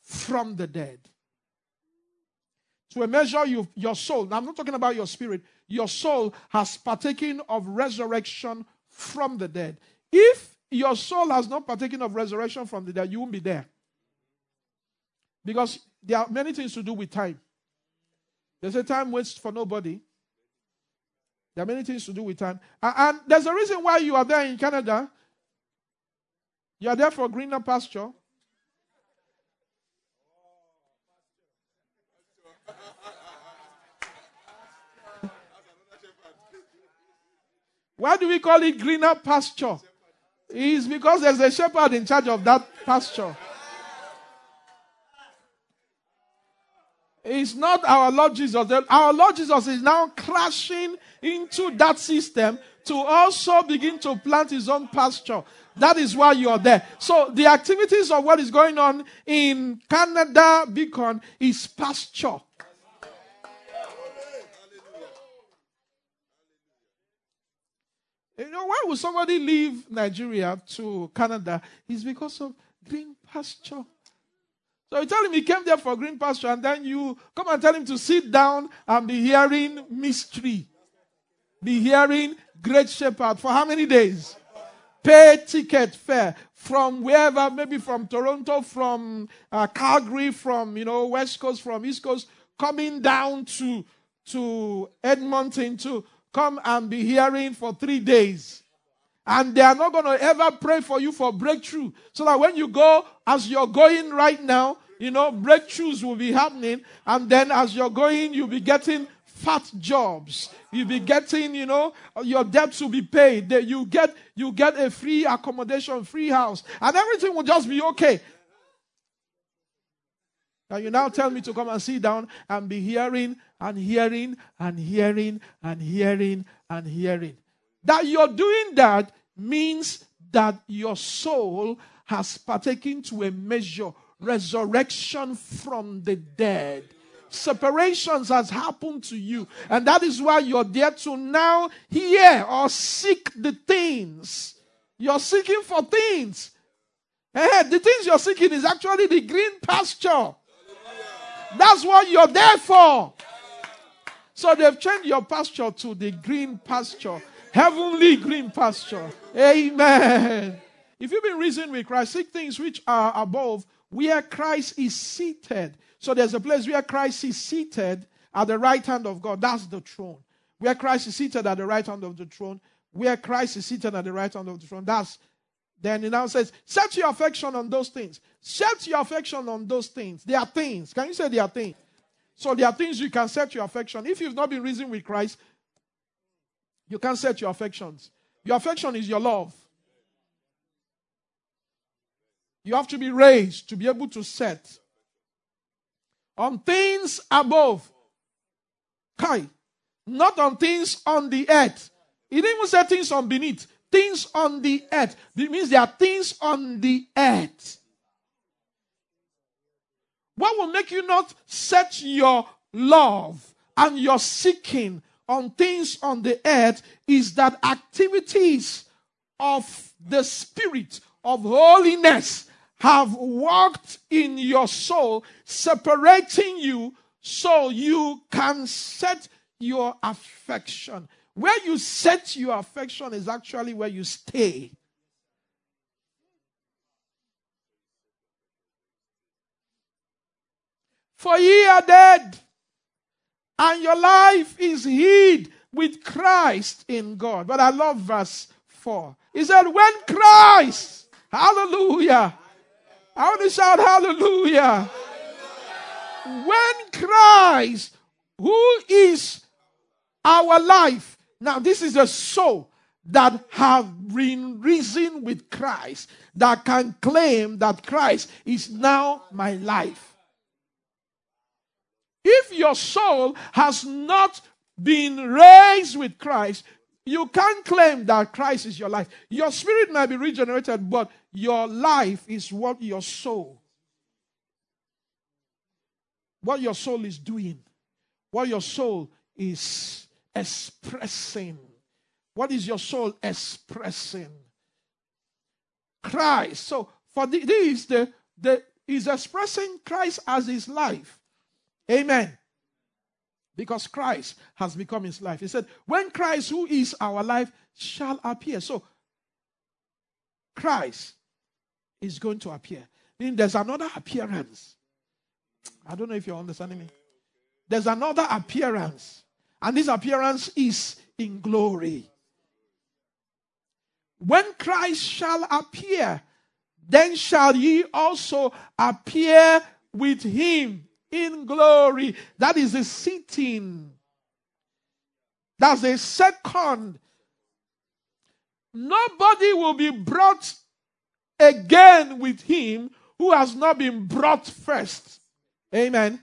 from the dead. To a measure, you, your soul, now I'm not talking about your spirit, your soul has partaken of resurrection from the dead. If your soul has not partaken of resurrection from the dead, you won't be there. Because there are many things to do with time. There's a time waits for nobody. There are many things to do with time. And, there's a reason why you are there in Canada. You are there for greener pasture. Why do we call it greener pasture? It's because there's a shepherd in charge of that pasture. It's not our Lord Jesus. Our Lord Jesus is now crashing into that system to also begin to plant his own pasture. That is why you are there. So the activities of what is going on in Canada Beacon is pasture. You know, why would somebody leave Nigeria to Canada? It's because of green pasture. So you tell him he came there for green pasture, and then you come and tell him to sit down and be hearing mystery. Be hearing great shepherd for how many days? Pay ticket fare from wherever, maybe from Toronto, from uh, Calgary, from you know West Coast, from East Coast, coming down to to Edmonton to come and be hearing for three days. And they are not going to ever pray for you for breakthrough. So that when you go, as you're going right now, you know, breakthroughs will be happening. And then as you're going, you'll be getting fat jobs. You'll be getting, you know, your debts will be paid. You get, you get a free accommodation, free house, and everything will just be okay. And you now tell me to come and sit down and be hearing and hearing and hearing and hearing and hearing. That you're doing that means that your soul has partaken to a measure resurrection from the dead. Separations has happened to you, and that is why you're there to now hear or seek the things. You're seeking for things. Eh, the things you're seeking is actually the green pasture. That's what you're there for. So they've changed your pasture to the green pasture, heavenly green pasture. Amen. If you've been reasoning with Christ, seek things which are above, where Christ is seated. So there's a place where Christ is seated at the right hand of God. That's the throne. Where Christ is seated at the right hand of the throne. Where Christ is seated at the right hand of the throne. That's then he now says, set your affection on those things. Set your affection on those things. They are things. Can you say they are things? So there are things you can set your affection. If you've not been reasoning with Christ, you can't set your affections. Your affection is your love. You have to be raised to be able to set on things above. Kai. Not on things on the earth. He didn't even say things on beneath. Things on the earth. It means there are things on the earth. What will make you not set your love and your seeking on things on the earth is that activities of the spirit of holiness have worked in your soul, separating you so you can set your affection. Where you set your affection is actually where you stay. For ye are dead, and your life is hid with Christ in God. But I love verse 4. He said, When Christ, hallelujah, I want to shout hallelujah. When Christ, who is our life, now this is a soul that have been risen with Christ, that can claim that Christ is now my life. If your soul has not been raised with Christ, you can't claim that Christ is your life. Your spirit might be regenerated, but your life is what your soul, what your soul is doing, what your soul is expressing. What is your soul expressing? Christ. So for this, the, the is expressing Christ as his life. Amen. Because Christ has become his life. He said, When Christ, who is our life, shall appear. So Christ is going to appear. Then there's another appearance. I don't know if you're understanding me. There's another appearance. And this appearance is in glory. When Christ shall appear, then shall ye also appear with him in glory. That is a sitting. That's a second. Nobody will be brought again with him who has not been brought first. Amen.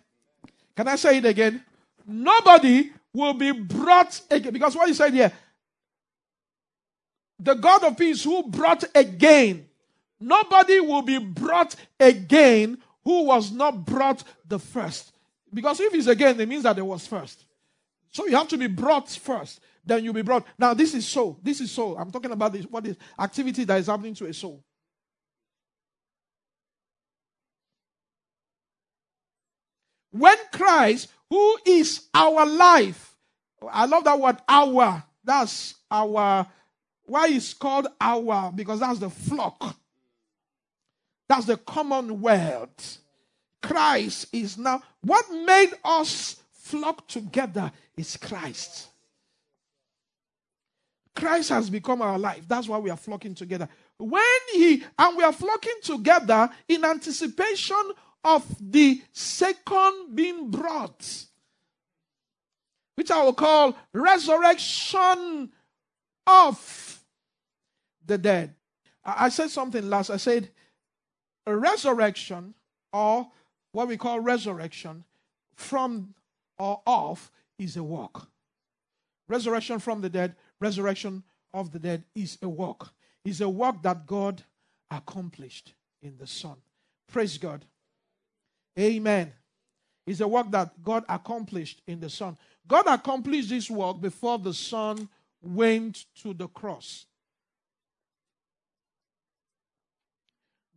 Can I say it again? Nobody will be brought again. Because what he said here, the God of peace who brought again, nobody will be brought again who was not brought the first. Because if it's again, it means that there was first. So you have to be brought first, then you'll be brought. Now, this is soul. This is soul. I'm talking about this, what is activity that is happening to a soul. When Christ, who is our life, I love that word our. That's our. Why is called our? Because that's the flock. That's the commonwealth. Christ is now. What made us flock together is Christ. Christ has become our life. That's why we are flocking together. When He, and we are flocking together in anticipation of the second being brought, which I will call resurrection of the dead. I said something last. I said a resurrection or what we call resurrection from or of is a walk. Resurrection from the dead, resurrection of the dead is a walk. Is a work that God accomplished in the Son. Praise God. Amen. Is a work that God accomplished in the Son. God accomplished this work before the Son went to the cross.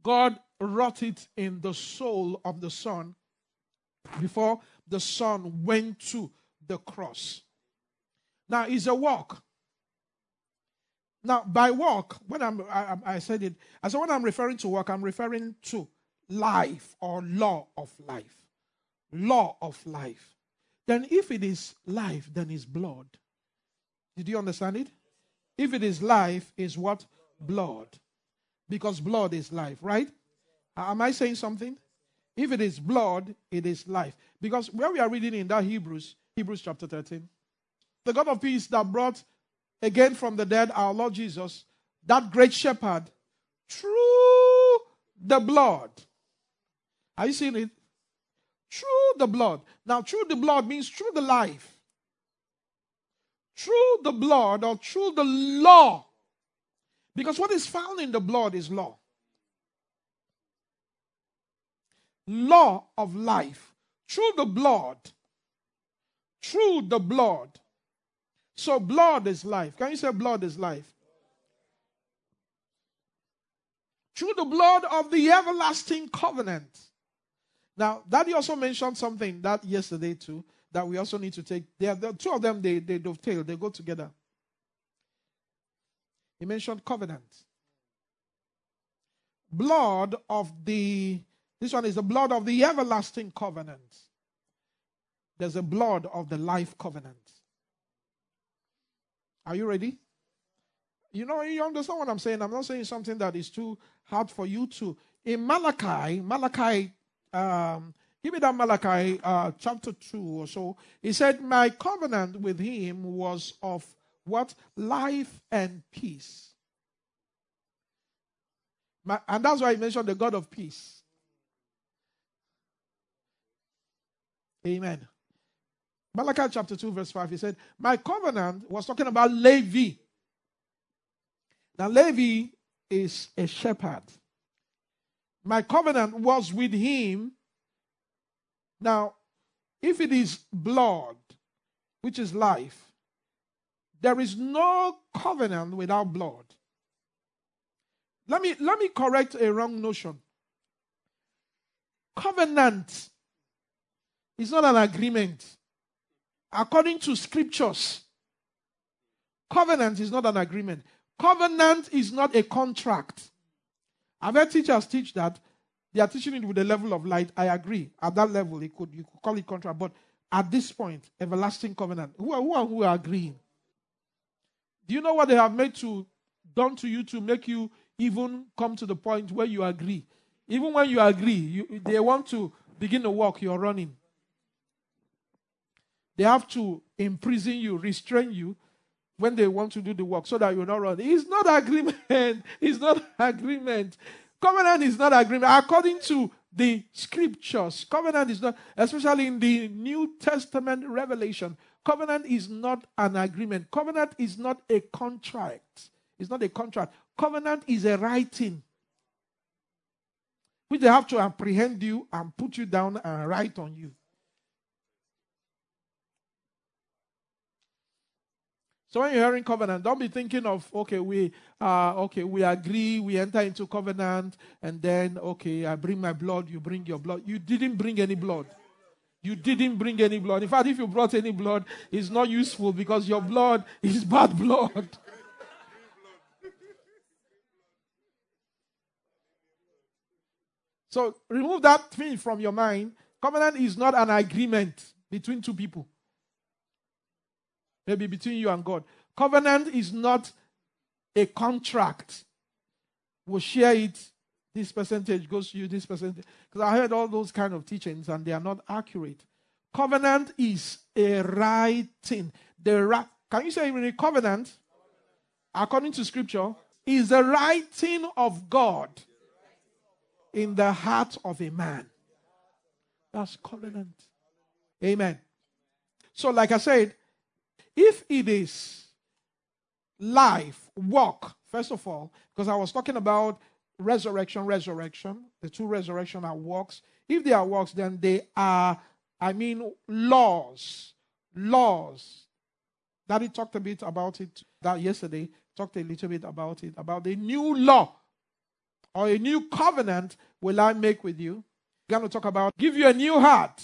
God wrought it in the soul of the Son before the Son went to the cross. Now, it's a walk. Now, by walk, when I'm, I, I said it, I said when I'm referring to walk, I'm referring to life or law of life. Law of life. Then, if it is life, then it's blood. Did you understand it? If it is life, is what? Blood. Because blood is life, right? Am I saying something? If it is blood, it is life. Because where we are reading in that Hebrews, Hebrews chapter 13, the God of peace that brought again from the dead our Lord Jesus, that great shepherd, through the blood. Are you seeing it? Through the blood. Now, through the blood means through the life. Through the blood or through the law. Because what is found in the blood is law. Law of life through the blood. Through the blood. So, blood is life. Can you say blood is life? Through the blood of the everlasting covenant. Now, Daddy also mentioned something that yesterday too that we also need to take. There, the two of them they, they dovetail, they go together. He mentioned covenant. Blood of the this one is the blood of the everlasting covenant. There's a blood of the life covenant. Are you ready? You know, you understand what I'm saying. I'm not saying something that is too hard for you to. In Malachi, Malachi, um, give me that Malachi uh, chapter 2 or so. He said, My covenant with him was of what? Life and peace. My, and that's why he mentioned the God of peace. Amen. Malachi chapter 2, verse 5, he said, My covenant was talking about Levi. Now, Levi is a shepherd. My covenant was with him. Now, if it is blood, which is life, there is no covenant without blood. Let me, let me correct a wrong notion. Covenant is not an agreement. According to scriptures, covenant is not an agreement. Covenant is not a contract. I've heard teachers teach that they are teaching it with a level of light. I agree. At that level, it could you could call it contract, but at this point, everlasting covenant. Who are who are, who are agreeing? Do you know what they have made to done to you to make you even come to the point where you agree? Even when you agree, you, they want to begin to walk, you're running. They have to imprison you, restrain you when they want to do the work so that you're not running. It's not agreement. It's not agreement. Covenant is not agreement. According to the scriptures, covenant is not, especially in the New Testament revelation, covenant is not an agreement. Covenant is not a contract. It's not a contract. Covenant is a writing which they have to apprehend you and put you down and write on you. So when you're hearing covenant, don't be thinking of okay, we uh okay, we agree, we enter into covenant, and then okay, I bring my blood, you bring your blood. You didn't bring any blood. You didn't bring any blood. In fact, if you brought any blood, it's not useful because your blood is bad blood. So remove that thing from your mind. Covenant is not an agreement between two people. Maybe between you and God. Covenant is not a contract. We'll share it. This percentage goes to you, this percentage. Because I heard all those kind of teachings and they are not accurate. Covenant is a writing. The ra- Can you say even a covenant? According to scripture, is the writing of God in the heart of a man. That's covenant. Amen. So, like I said, if it is life, walk, first of all, because I was talking about resurrection, resurrection, the two resurrection are works. If they are works, then they are, I mean, laws. Laws. Daddy talked a bit about it that yesterday, talked a little bit about it, about the new law or a new covenant will I make with you. I'm going to talk about give you a new heart,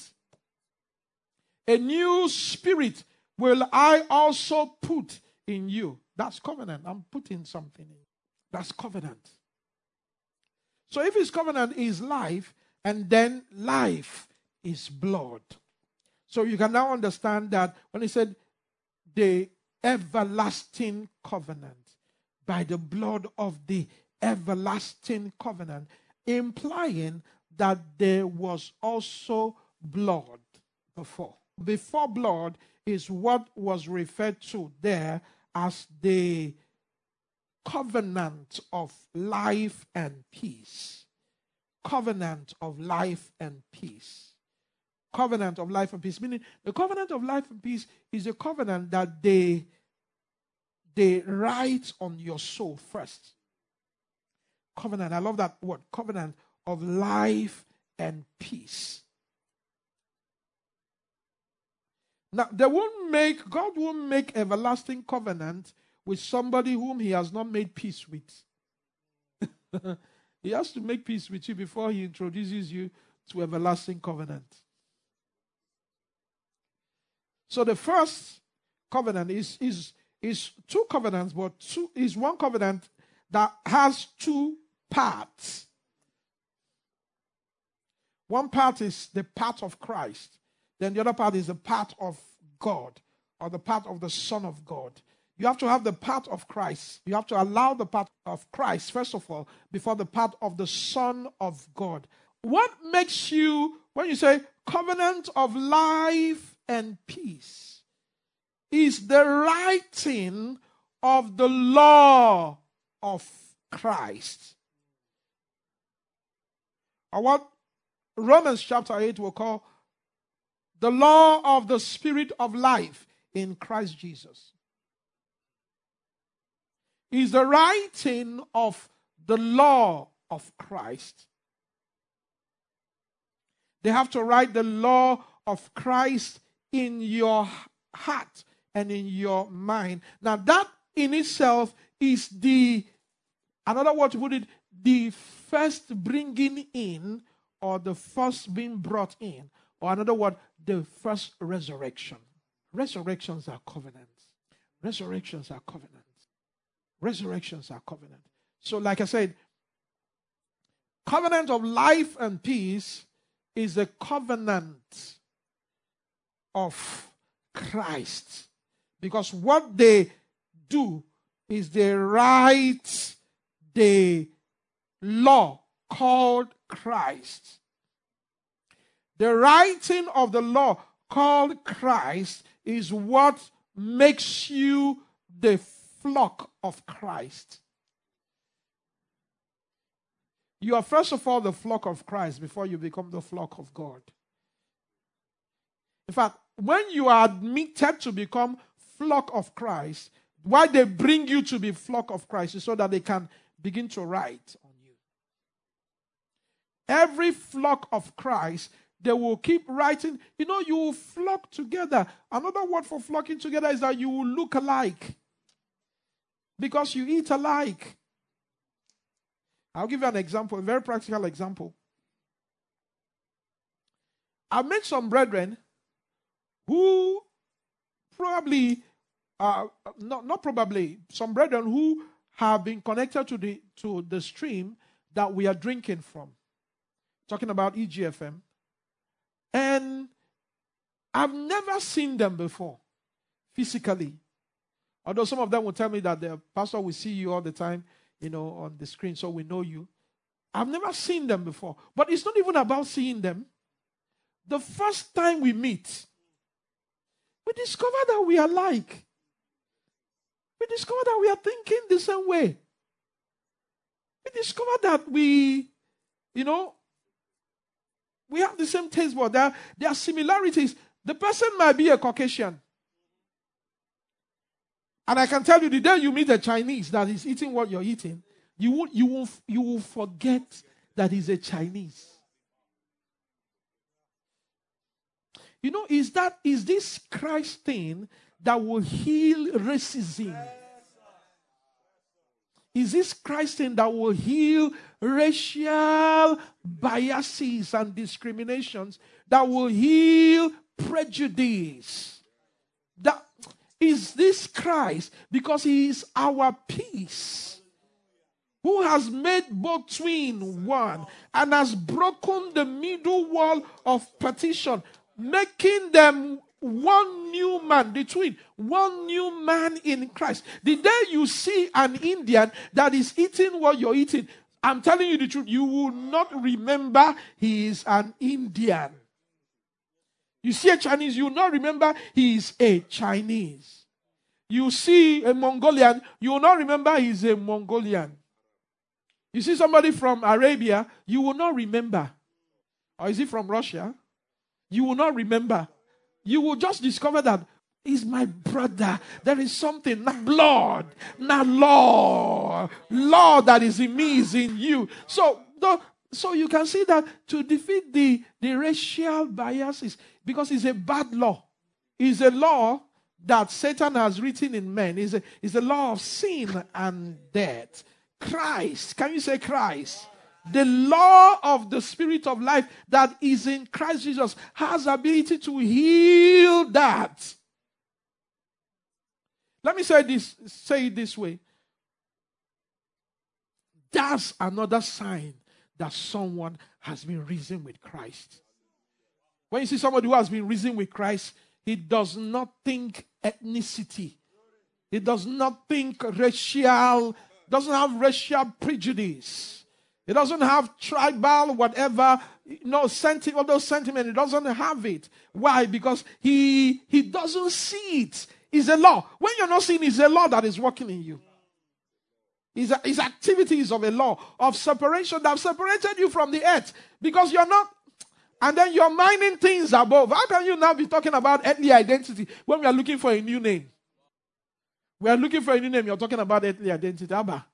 a new spirit will I also put in you. That's covenant. I'm putting something in. That's covenant. So if his covenant is life, and then life is blood. So you can now understand that when he said the everlasting covenant by the blood of the everlasting covenant, implying that there was also blood before. Before blood is what was referred to there as the covenant of life and peace. Covenant of life and peace. Covenant of life and peace. Meaning, the covenant of life and peace is a covenant that they, they write on your soul first. Covenant. I love that word. Covenant of life and peace. Now, they won't make, God won't make everlasting covenant with somebody whom he has not made peace with. he has to make peace with you before he introduces you to everlasting covenant. So the first covenant is, is, is two covenants, but two, is one covenant that has two parts. One part is the part of Christ, then the other part is the part of God or the part of the Son of God. You have to have the part of Christ. You have to allow the part of Christ, first of all, before the part of the Son of God. What makes you, when you say covenant of life and peace, is the writing of the law of Christ or what Romans chapter 8 will call the law of the Spirit of life in Christ Jesus. Is the writing of the law of Christ. They have to write the law of Christ in your heart and in your mind. Now, that in itself is the, another word to put it, the first bringing in or the first being brought in, or another word, the first resurrection. Resurrections are covenants. Resurrections are covenants. Resurrections are covenants. So, like I said, covenant of life and peace is a covenant of Christ. Because what they do is they write the law called Christ. The writing of the law called Christ is what makes you the flock of Christ. You are first of all the flock of Christ before you become the flock of God. In fact, when you are admitted to become flock of Christ, why they bring you to be flock of Christ is so that they can begin to write on you. Every flock of Christ, they will keep writing. You know, you will flock together. Another word for flocking together is that you will look alike because you eat alike. I'll give you an example, a very practical example. I met some brethren who probably, uh, not, not probably, some brethren who have been connected to the, to the stream that we are drinking from. Talking about EGFM. And I've never seen them before, physically. Although some of them will tell me that the pastor will see you all the time, you know, on the screen, so we know you. I've never seen them before. But it's not even about seeing them. The first time we meet, we discover that we are like. We discover that we are thinking the same way. We discover that we, you know, we have the same taste but There, there are similarities. The person might be a Caucasian. And I can tell you the day you meet a Chinese that is eating what you're eating, you will, you will, you will forget that he's a Chinese. You know, is that is this Christ thing that will heal racism? Is this Christ thing that will heal racial biases and discriminations? That will heal prejudice? That is this Christ because he is our peace who has made both twin one and has broken the middle wall of partition making them one new man, the twin, one new man in Christ. The day you see an Indian that is eating what you're eating, I'm telling you the truth, you will not remember he is an Indian. You see a Chinese, you will not remember he is a Chinese. You see a Mongolian, you will not remember he is a Mongolian. You see somebody from Arabia, you will not remember. Or is he from Russia? You will not remember. You will just discover that he's my brother. There is something, not blood, not law. Law that is in me is in you. So, the, so you can see that to defeat the, the racial biases, because it's a bad law, it's a law that Satan has written in men, is a, is a law of sin and death. Christ, can you say Christ? The law of the spirit of life that is in Christ Jesus has ability to heal that. Let me say this, say it this way. That's another sign that someone has been risen with Christ. When you see somebody who has been risen with Christ, he does not think ethnicity. He does not think racial, doesn't have racial prejudice. He doesn't have tribal, whatever, no sentiment, all those sentiments. He doesn't have it. Why? Because he he doesn't see it. It's a law. When you're not seeing, it's a law that is working in you. His, activities of a law of separation that have separated you from the earth because you're not. And then you're mining things above. How can you now be talking about earthly identity when we are looking for a new name? We are looking for a new name. You're talking about earthly identity. Abba.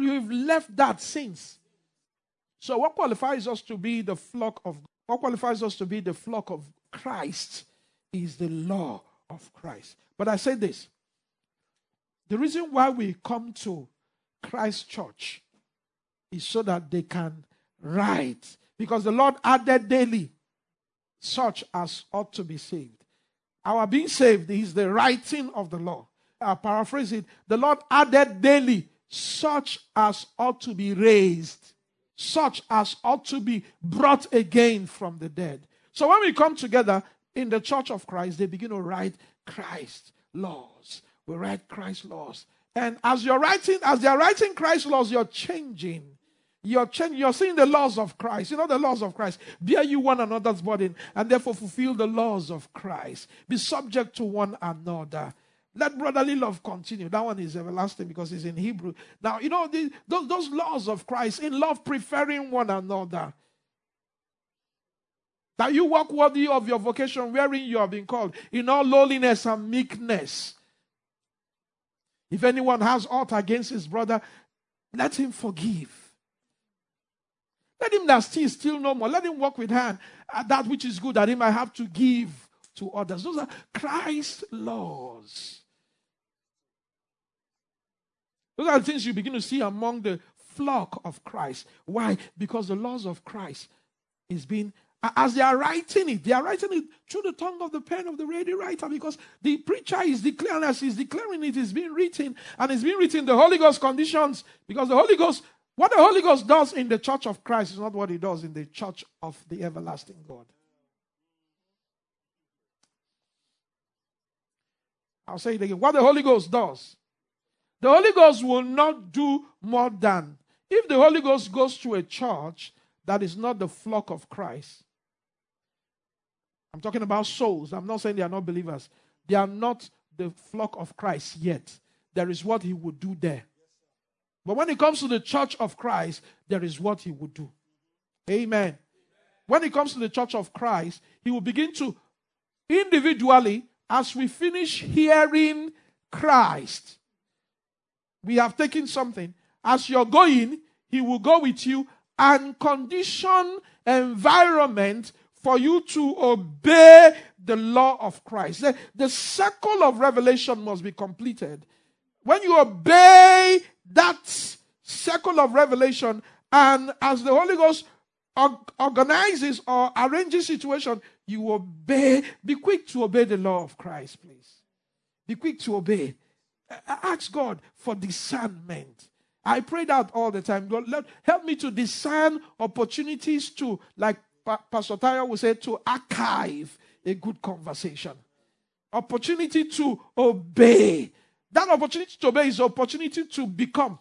You've left that since. So, what qualifies us to be the flock of what qualifies us to be the flock of Christ is the law of Christ. But I say this the reason why we come to Christ Church is so that they can write, because the Lord added daily such as ought to be saved. Our being saved is the writing of the law. I paraphrase it the Lord added daily such as ought to be raised, such as ought to be brought again from the dead. So when we come together in the church of Christ, they begin to write Christ laws. We write Christ laws. And as you're writing, as they're writing Christ laws, you're changing. You're changing, you're seeing the laws of Christ. You know the laws of Christ. Bear you one another's burden, and therefore fulfill the laws of Christ. Be subject to one another. Let brotherly love continue. That one is everlasting because it's in Hebrew. Now, you know, the, those, those laws of Christ, in love, preferring one another. That you walk worthy of your vocation wherein you have been called, in all lowliness and meekness. If anyone has aught against his brother, let him forgive. Let him that steals steal no more. Let him walk with hand at that which is good that he might have to give to others. Those are Christ's laws. Those are the things you begin to see among the flock of Christ. Why? Because the laws of Christ is being as they are writing it, they are writing it through the tongue of the pen of the ready writer because the preacher is declaring, as he's declaring it, is being written, and it's being written the Holy Ghost conditions because the Holy Ghost, what the Holy Ghost does in the church of Christ is not what he does in the church of the everlasting God. I'll say it again. What the Holy Ghost does, the Holy Ghost will not do more than if the Holy Ghost goes to a church that is not the flock of Christ. I'm talking about souls. I'm not saying they are not believers. They are not the flock of Christ yet. There is what he would do there. But when it comes to the church of Christ, there is what he would do. Amen. When it comes to the church of Christ, he will begin to individually as we finish hearing Christ, we have taken something. As you're going, He will go with you and condition environment for you to obey the law of Christ. The, the circle of revelation must be completed. When you obey that circle of revelation, and as the Holy Ghost organizes or arranges situation, you obey. Be quick to obey the law of Christ, please. Be quick to obey. Uh, ask God for discernment. I pray that all the time. God, let, help me to discern opportunities to, like pa- Pastor Tyler would say, to archive a good conversation. Opportunity to obey. That opportunity to obey is opportunity to become.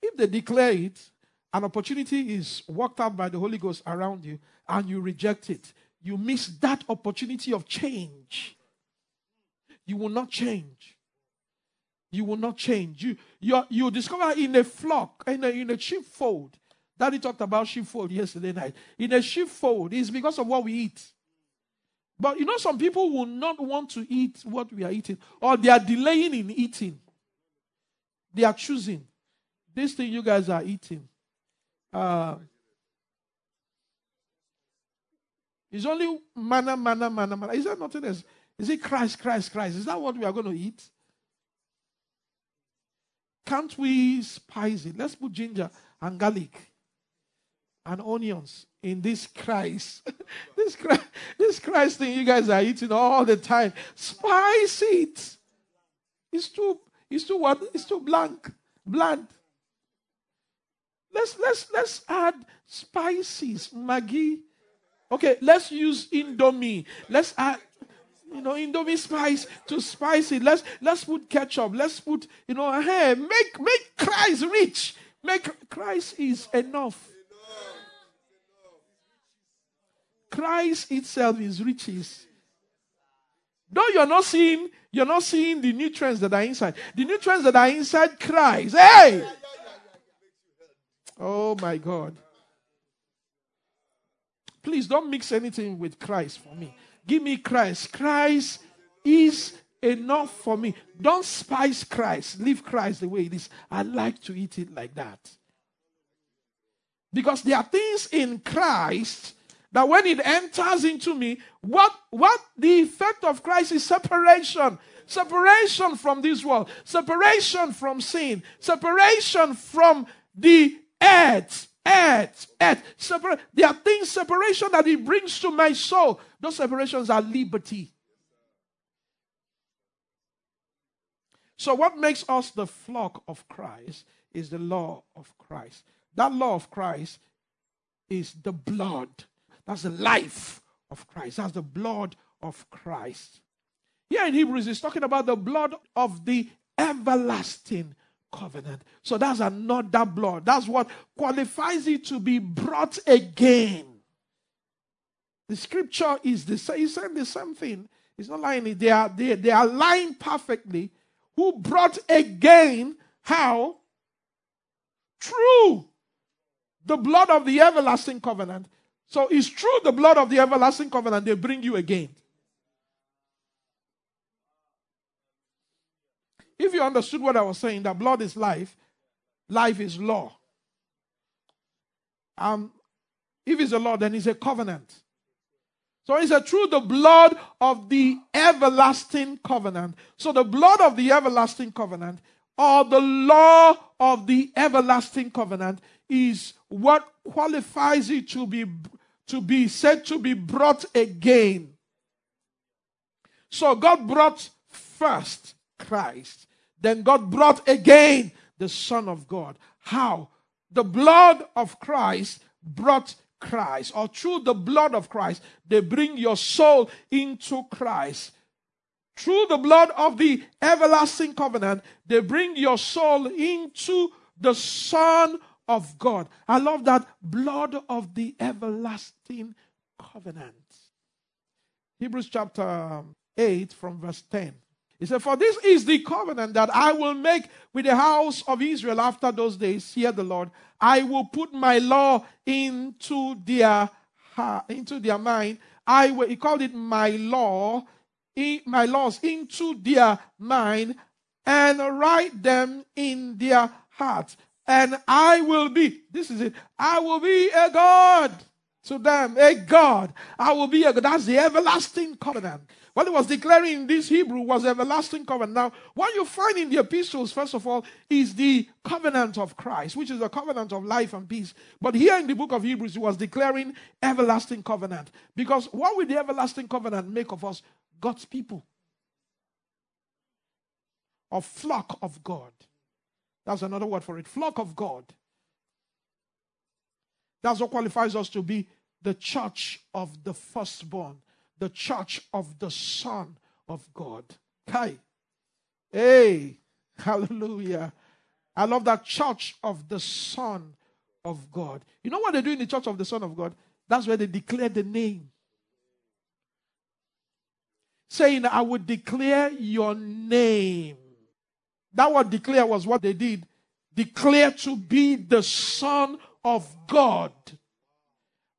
If they declare it, an opportunity is worked out by the Holy Ghost around you and you reject it, you miss that opportunity of change. You will not change. You will not change. You, you, you discover in a flock, in a, in a sheepfold. Daddy talked about sheepfold yesterday night. In a sheepfold, it's because of what we eat. But you know, some people will not want to eat what we are eating, or they are delaying in eating. They are choosing. This thing you guys are eating, uh, it's only manna, manna, manna, manna. Is that nothing else? Is it Christ, Christ, Christ? Is that what we are going to eat? Can't we spice it? Let's put ginger and garlic and onions in this Christ. this Christ, this Christ thing you guys are eating all the time. Spice it. It's too, it's too what? It's too blank, bland. Let's let's let's add spices, Maggi. Okay, let's use Indomie. Let's add you know, Indomie spice to spice it. Let's let's put ketchup. Let's put, you know, eh, hey, make make Christ rich. Make Christ is enough. Christ itself is riches. Though you're not seeing, you're not seeing the nutrients that are inside. The nutrients that are inside Christ. Hey! Oh my God. Please don't mix anything with Christ for me. Give me Christ. Christ is enough for me. Don't spice Christ. Leave Christ the way it is. I like to eat it like that. Because there are things in Christ that when it enters into me, what, what the effect of Christ is separation. Separation from this world, separation from sin, separation from the earth, earth, earth. There are things, separation that it brings to my soul. Those separations are liberty. So, what makes us the flock of Christ is the law of Christ. That law of Christ is the blood. That's the life of Christ. That's the blood of Christ. Here in Hebrews, he's talking about the blood of the everlasting covenant. So that's another blood. That's what qualifies it to be brought again. The scripture is the same. He's saying the same thing. He's not lying. They are they, they are lying perfectly. Who brought again how? True the blood of the everlasting covenant. So it's true the blood of the everlasting covenant, they bring you again. If you understood what I was saying, that blood is life, life is law. Um, if it's a law, then it's a covenant. So it's a true the blood of the everlasting covenant. So the blood of the everlasting covenant or the law of the everlasting covenant is what qualifies it to be to be said to be brought again. So God brought first Christ, then God brought again the Son of God. How? The blood of Christ brought Christ, or through the blood of Christ, they bring your soul into Christ. Through the blood of the everlasting covenant, they bring your soul into the Son of God. I love that blood of the everlasting covenant. Hebrews chapter 8 from verse 10. He said, For this is the covenant that I will make with the house of Israel after those days, hear the Lord. I will put my law into their heart, into their mind. I will, he called it my law, my laws into their mind and write them in their hearts and I will be, this is it, I will be a God to them, a God. I will be a God. That's the everlasting covenant. What he was declaring in this Hebrew was everlasting covenant. Now, what you find in the epistles, first of all, is the covenant of Christ, which is a covenant of life and peace. But here in the book of Hebrews, he was declaring everlasting covenant. Because what will the everlasting covenant make of us? God's people. A flock of God. That's another word for it. Flock of God. That's what qualifies us to be the church of the firstborn, the church of the Son of God. Kai. Hey, hallelujah. I love that church of the Son of God. You know what they do in the church of the Son of God? That's where they declare the name. Saying, I would declare your name. That word declare was what they did. Declare to be the Son of God.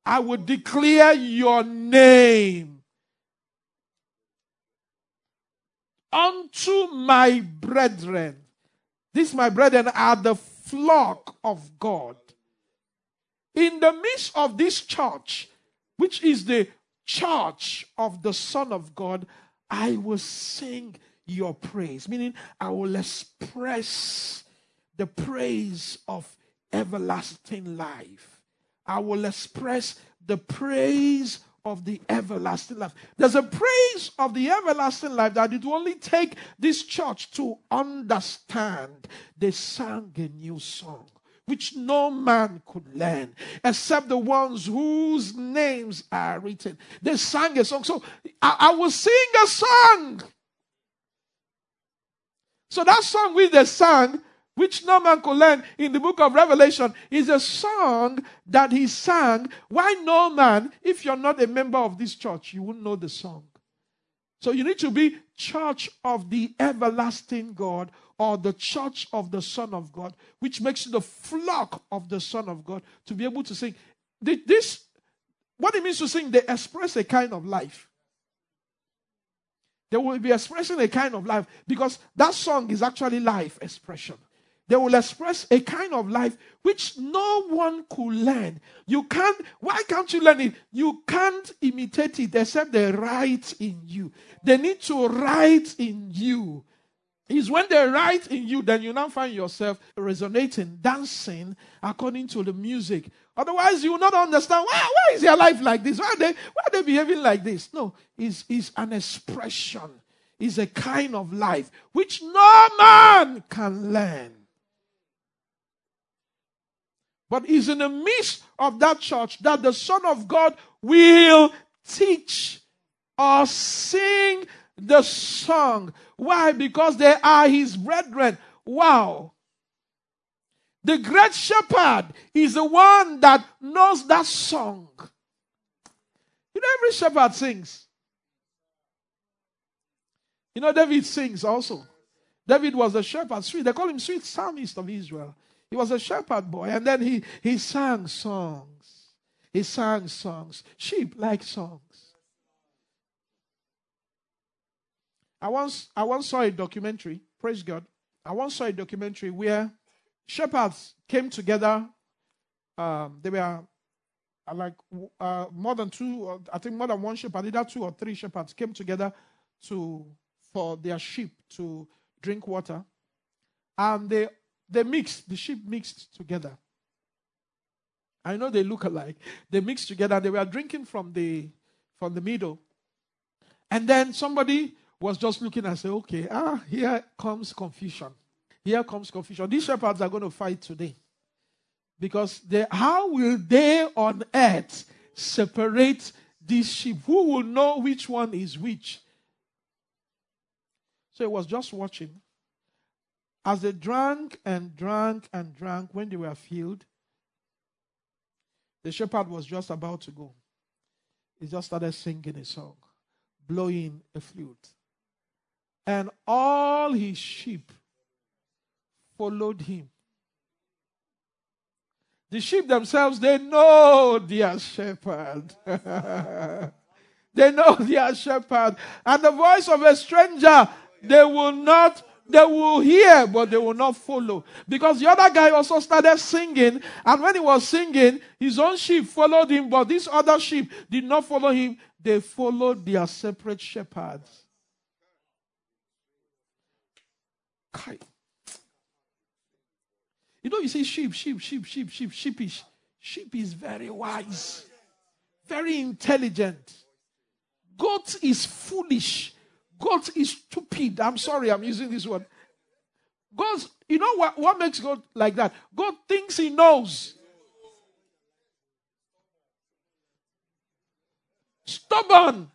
I will declare your name unto my brethren. These, my brethren, are the flock of God. In the midst of this church, which is the church of the Son of God, I will sing your praise. Meaning, I will express the praise of everlasting life. I will express the praise of the everlasting life. There's a praise of the everlasting life that it will only take this church to understand. They sang a new song which no man could learn except the ones whose names are written. They sang a song. So I, I will sing a song so that song which they sang, which no man could learn in the book of Revelation, is a song that he sang. Why no man, if you're not a member of this church, you wouldn't know the song. So you need to be church of the everlasting God or the church of the Son of God, which makes you the flock of the Son of God to be able to sing. This, what it means to sing, they express a kind of life. They will be expressing a kind of life because that song is actually life expression. They will express a kind of life which no one could learn. You can't, why can't you learn it? You can't imitate it except they write in you. They need to write in you. Is when they write in you, then you now find yourself resonating, dancing according to the music. Otherwise, you will not understand why, why is their life like this? Why are they, why are they behaving like this? No, it's, it's an expression, it's a kind of life which no man can learn. But it's in the midst of that church that the Son of God will teach or sing the song. Why? Because they are his brethren. Wow. The great shepherd is the one that knows that song. You know, every shepherd sings. You know, David sings also. David was a shepherd, sweet. They call him sweet psalmist of Israel. He was a shepherd boy, and then he, he sang songs. He sang songs. Sheep like songs. I once I once saw a documentary, praise God. I once saw a documentary where shepherds came together. Um, they were uh, like uh, more than two, I think more than one shepherd, either two or three shepherds came together to for their sheep to drink water, and they they mixed, the sheep mixed together. I know they look alike. They mixed together. They were drinking from the from the middle. And then somebody was just looking and said, okay, ah, here comes confusion. Here comes confusion. These shepherds are going to fight today. Because they, how will they on earth separate these sheep? Who will know which one is which? So he was just watching. As they drank and drank and drank, when they were filled, the shepherd was just about to go. He just started singing a song, blowing a flute. And all his sheep followed him. The sheep themselves, they know their shepherd. they know their shepherd. And the voice of a stranger, they will not they will hear, but they will not follow. Because the other guy also started singing, and when he was singing, his own sheep followed him, but these other sheep did not follow him. They followed their separate shepherds. Kai. You know, you say sheep, sheep, sheep, sheep, sheep, sheepish. Sheep is very wise, very intelligent. Goat is foolish. God is stupid. I'm sorry, I'm using this word. God, you know what, what makes God like that? God thinks he knows. Stubborn.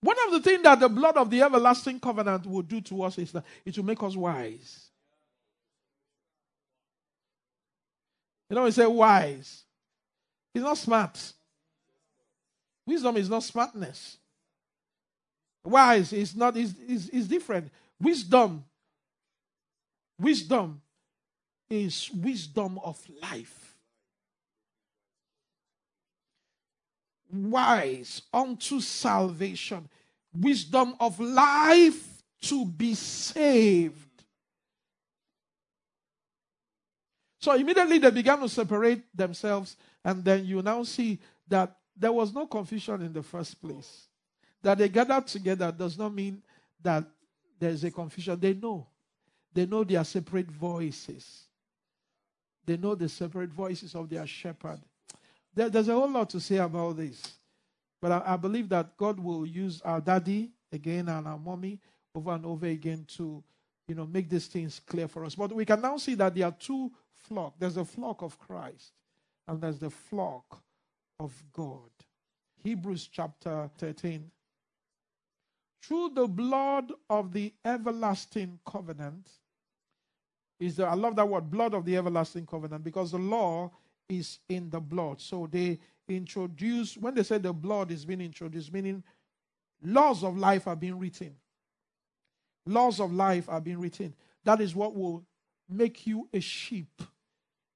One of the things that the blood of the everlasting covenant will do to us is that it will make us wise. You know, we say wise. He's not smart. Wisdom is not smartness. Wise is not is, is, is different. Wisdom. Wisdom is wisdom of life. Wise unto salvation. Wisdom of life to be saved. So immediately they began to separate themselves, and then you now see that there was no confusion in the first place. That they gathered together does not mean that there's a confusion. They know. They know their separate voices. They know the separate voices of their shepherd. There, there's a whole lot to say about this. But I, I believe that God will use our daddy again and our mommy over and over again to you know make these things clear for us. But we can now see that there are two flocks. There's a flock of Christ, and there's the flock of God. Hebrews chapter 13. Through the blood of the everlasting covenant, is the, I love that word, blood of the everlasting covenant, because the law is in the blood. So they introduce, when they say the blood is being introduced, meaning laws of life are being written. Laws of life are being written. That is what will make you a sheep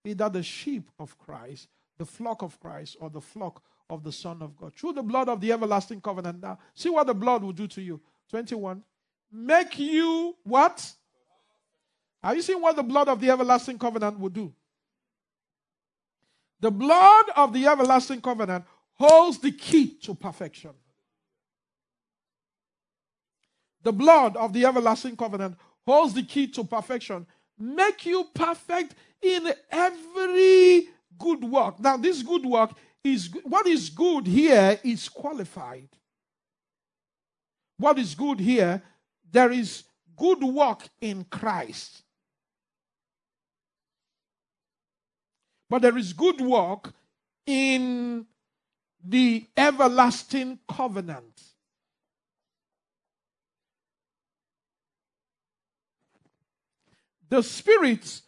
either the sheep of Christ, the flock of Christ, or the flock of the Son of God. Through the blood of the everlasting covenant. Now, see what the blood will do to you. 21. Make you what? Have you seen what the blood of the everlasting covenant will do? The blood of the everlasting covenant holds the key to perfection. The blood of the everlasting covenant holds the key to perfection. Make you perfect in every good work. Now, this good work is what is good here is qualified. What is good here? There is good work in Christ. But there is good work in the everlasting covenant. The Spirit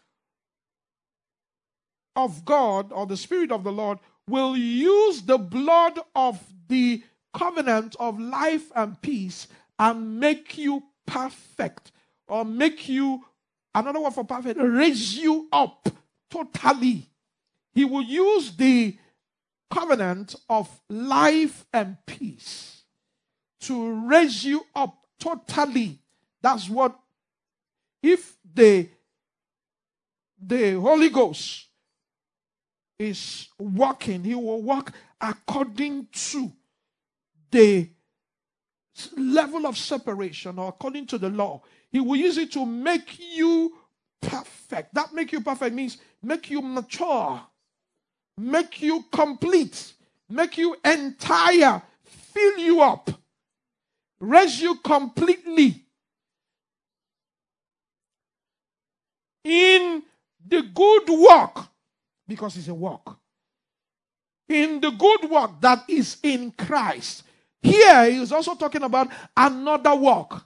of God or the Spirit of the Lord will use the blood of the covenant of life and peace and make you perfect or make you, another word for perfect, raise you up totally. He will use the covenant of life and peace to raise you up totally. That's what, if the, the Holy Ghost is working, he will work according to the level of separation or according to the law. He will use it to make you perfect. That make you perfect means make you mature make you complete, make you entire, fill you up, raise you completely. In the good work, because it's a work, in the good work that is in Christ. Here he is also talking about another work.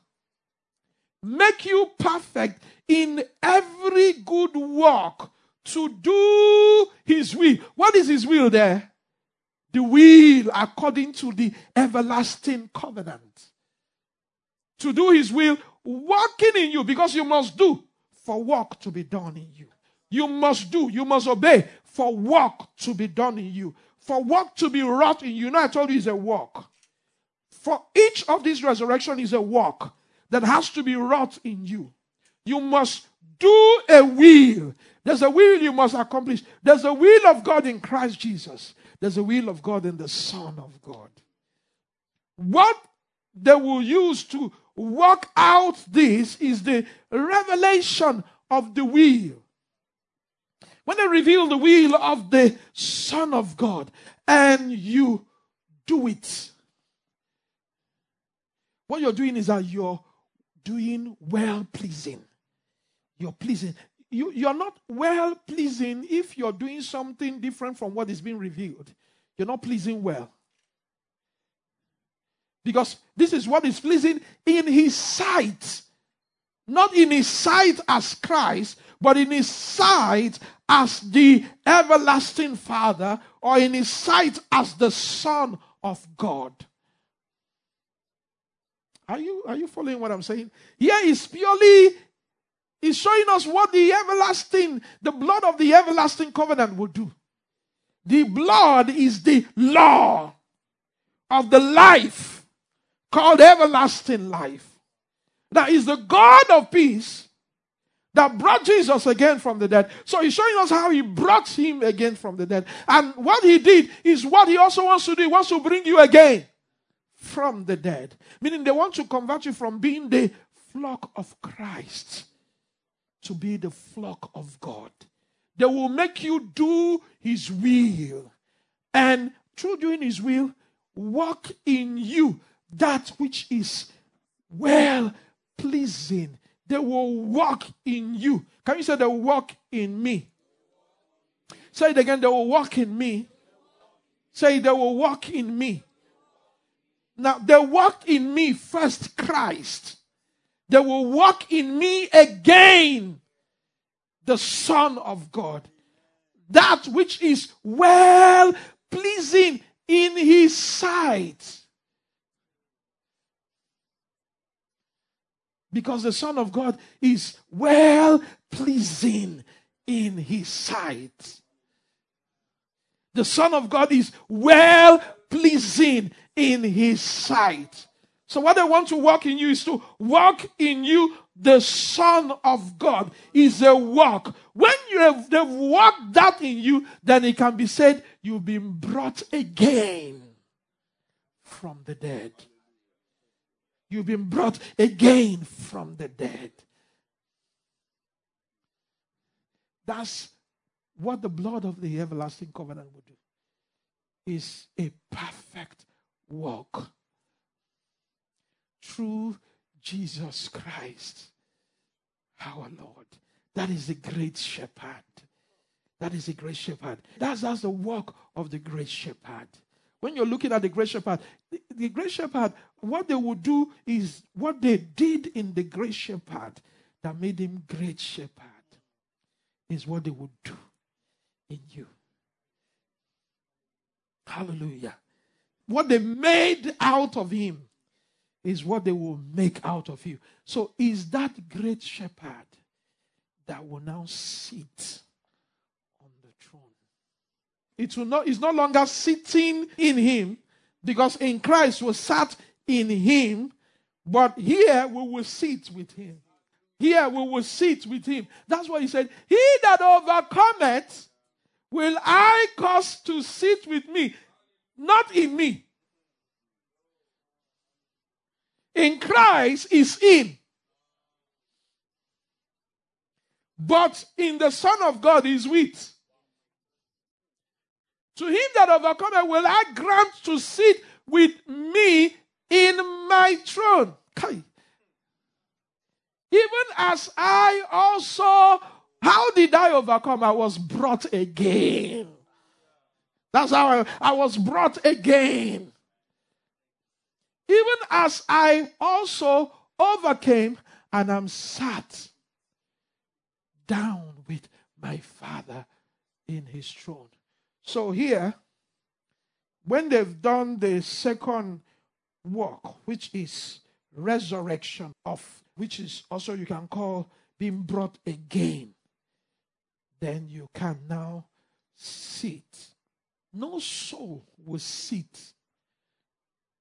Make you perfect in every good work to do his will. What is his will there? The will according to the everlasting covenant. To do his will, working in you, because you must do for work to be done in you. You must do, you must obey for work to be done in you. For work to be wrought in you. Now I told you it's a work. For each of these resurrection is a work that has to be wrought in you. You must do a will. There's a will you must accomplish. There's a will of God in Christ Jesus. There's a will of God in the Son of God. What they will use to work out this is the revelation of the will. When they reveal the will of the Son of God and you do it, what you're doing is that you're doing well pleasing. You're pleasing. You, you're not well pleasing if you're doing something different from what is being revealed. You're not pleasing well. Because this is what is pleasing in his sight. Not in his sight as Christ, but in his sight as the everlasting Father, or in his sight as the Son of God. Are you, are you following what I'm saying? Here is purely He's showing us what the everlasting, the blood of the everlasting covenant will do. The blood is the law of the life called everlasting life. That is the God of peace that brought Jesus again from the dead. So he's showing us how he brought him again from the dead. And what he did is what he also wants to do. He wants to bring you again from the dead. Meaning they want to convert you from being the flock of Christ to be the flock of God. They will make you do His will. And through doing His will, work in you that which is well pleasing. They will walk in you. Can you say they will walk in me? Say it again, they will walk in me. Say they will walk in me. Now, they walk in me first, Christ. They will walk in me again, the Son of God. That which is well pleasing in his sight. Because the Son of God is well pleasing in his sight. The Son of God is well pleasing in his sight. So what I want to work in you is to work in you the Son of God is a work. When you have they've worked that in you, then it can be said you've been brought again from the dead. You've been brought again from the dead. That's what the blood of the everlasting covenant would do. Is a perfect work through Jesus Christ, our Lord. That is the great shepherd. That is the great shepherd. That's, that's the work of the great shepherd. When you're looking at the great shepherd, the, the great shepherd, what they would do is what they did in the great shepherd that made him great shepherd is what they would do in you. Hallelujah. What they made out of him is what they will make out of you. So, is that great shepherd that will now sit? It will not, is no longer sitting in him because in Christ we sat in him, but here we will sit with him. Here we will sit with him. That's why he said, He that overcometh will I cause to sit with me, not in me. In Christ is in. But in the Son of God is with. To him that overcometh will I grant to sit with me in my throne. Even as I also, how did I overcome? I was brought again. That's how I, I was brought again. Even as I also overcame and am sat down with my Father in his throne. So here, when they've done the second work, which is resurrection of which is also you can call being brought again, then you can now sit. No soul will sit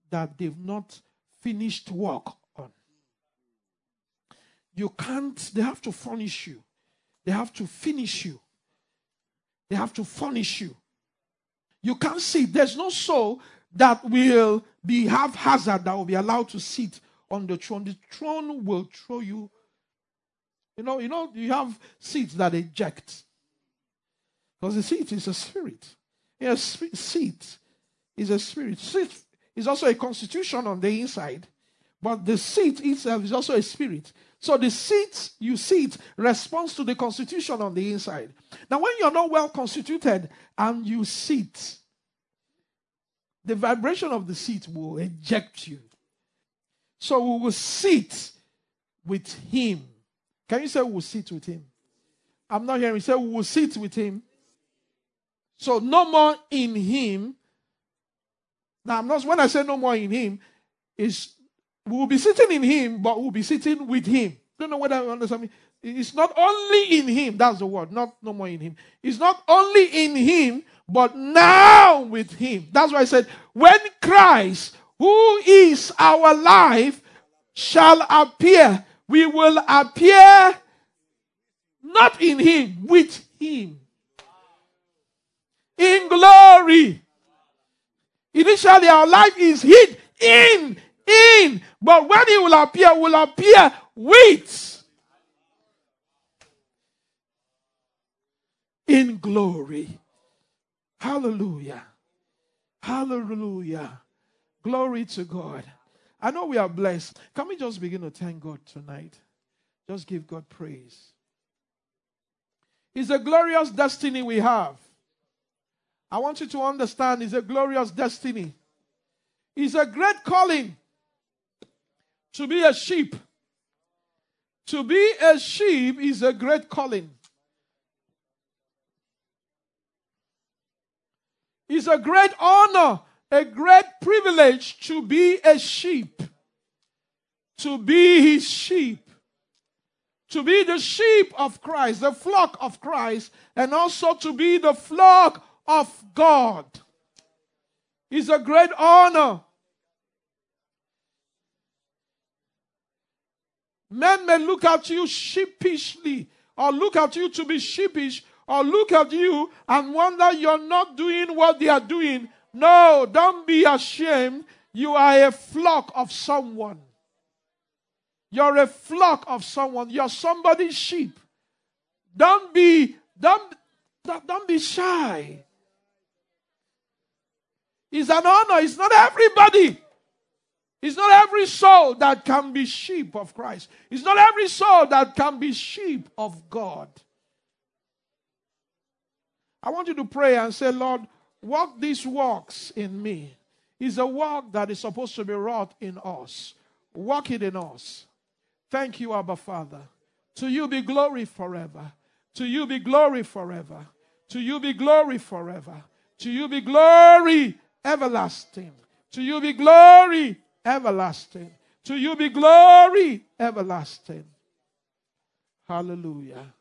that they've not finished work on. You can't, they have to furnish you. They have to finish you. They have to furnish you. You can't sit. There's no soul that will be haphazard that will be allowed to sit on the throne, the throne will throw you. You know, you know, you have seats that eject. Because the seat is a spirit. Yes, seat is a spirit. Seat is also a constitution on the inside, but the seat itself is also a spirit. So the seat you sit responds to the constitution on the inside. Now, when you're not well constituted and you sit, the vibration of the seat will eject you. So we will sit with him. Can you say we will sit with him? I'm not hearing. Say we will sit with him. So no more in him. Now I'm not when I say no more in him, is we will be sitting in him, but we'll be sitting with him. Don't know whether you understand me. It's not only in him, that's the word, not no more in him. It's not only in him, but now with him. That's why I said, when Christ who is our life shall appear. We will appear not in him, with him. In glory. Initially, our life is hid in, in. But when he will appear, will appear with. In glory. Hallelujah. Hallelujah. Glory to God. I know we are blessed. Can we just begin to thank God tonight? Just give God praise. It's a glorious destiny we have. I want you to understand it's a glorious destiny. It's a great calling to be a sheep. To be a sheep is a great calling. It's a great honor a great privilege to be a sheep, to be his sheep. to be the sheep of Christ, the flock of Christ, and also to be the flock of God. It's a great honor. Men may look at you sheepishly, or look at you to be sheepish, or look at you and wonder you're not doing what they are doing. No, don't be ashamed. You are a flock of someone. You're a flock of someone. You're somebody's sheep. Don't be, don't, don't be shy. It's an honor. It's not everybody. It's not every soul that can be sheep of Christ. It's not every soul that can be sheep of God. I want you to pray and say, Lord, what these works in me It's a work that is supposed to be wrought in us. Work it in us. Thank you, Abba Father. To you be glory forever. To you be glory forever. To you be glory forever. To you be glory everlasting. To you be glory everlasting. To you be glory everlasting. Hallelujah.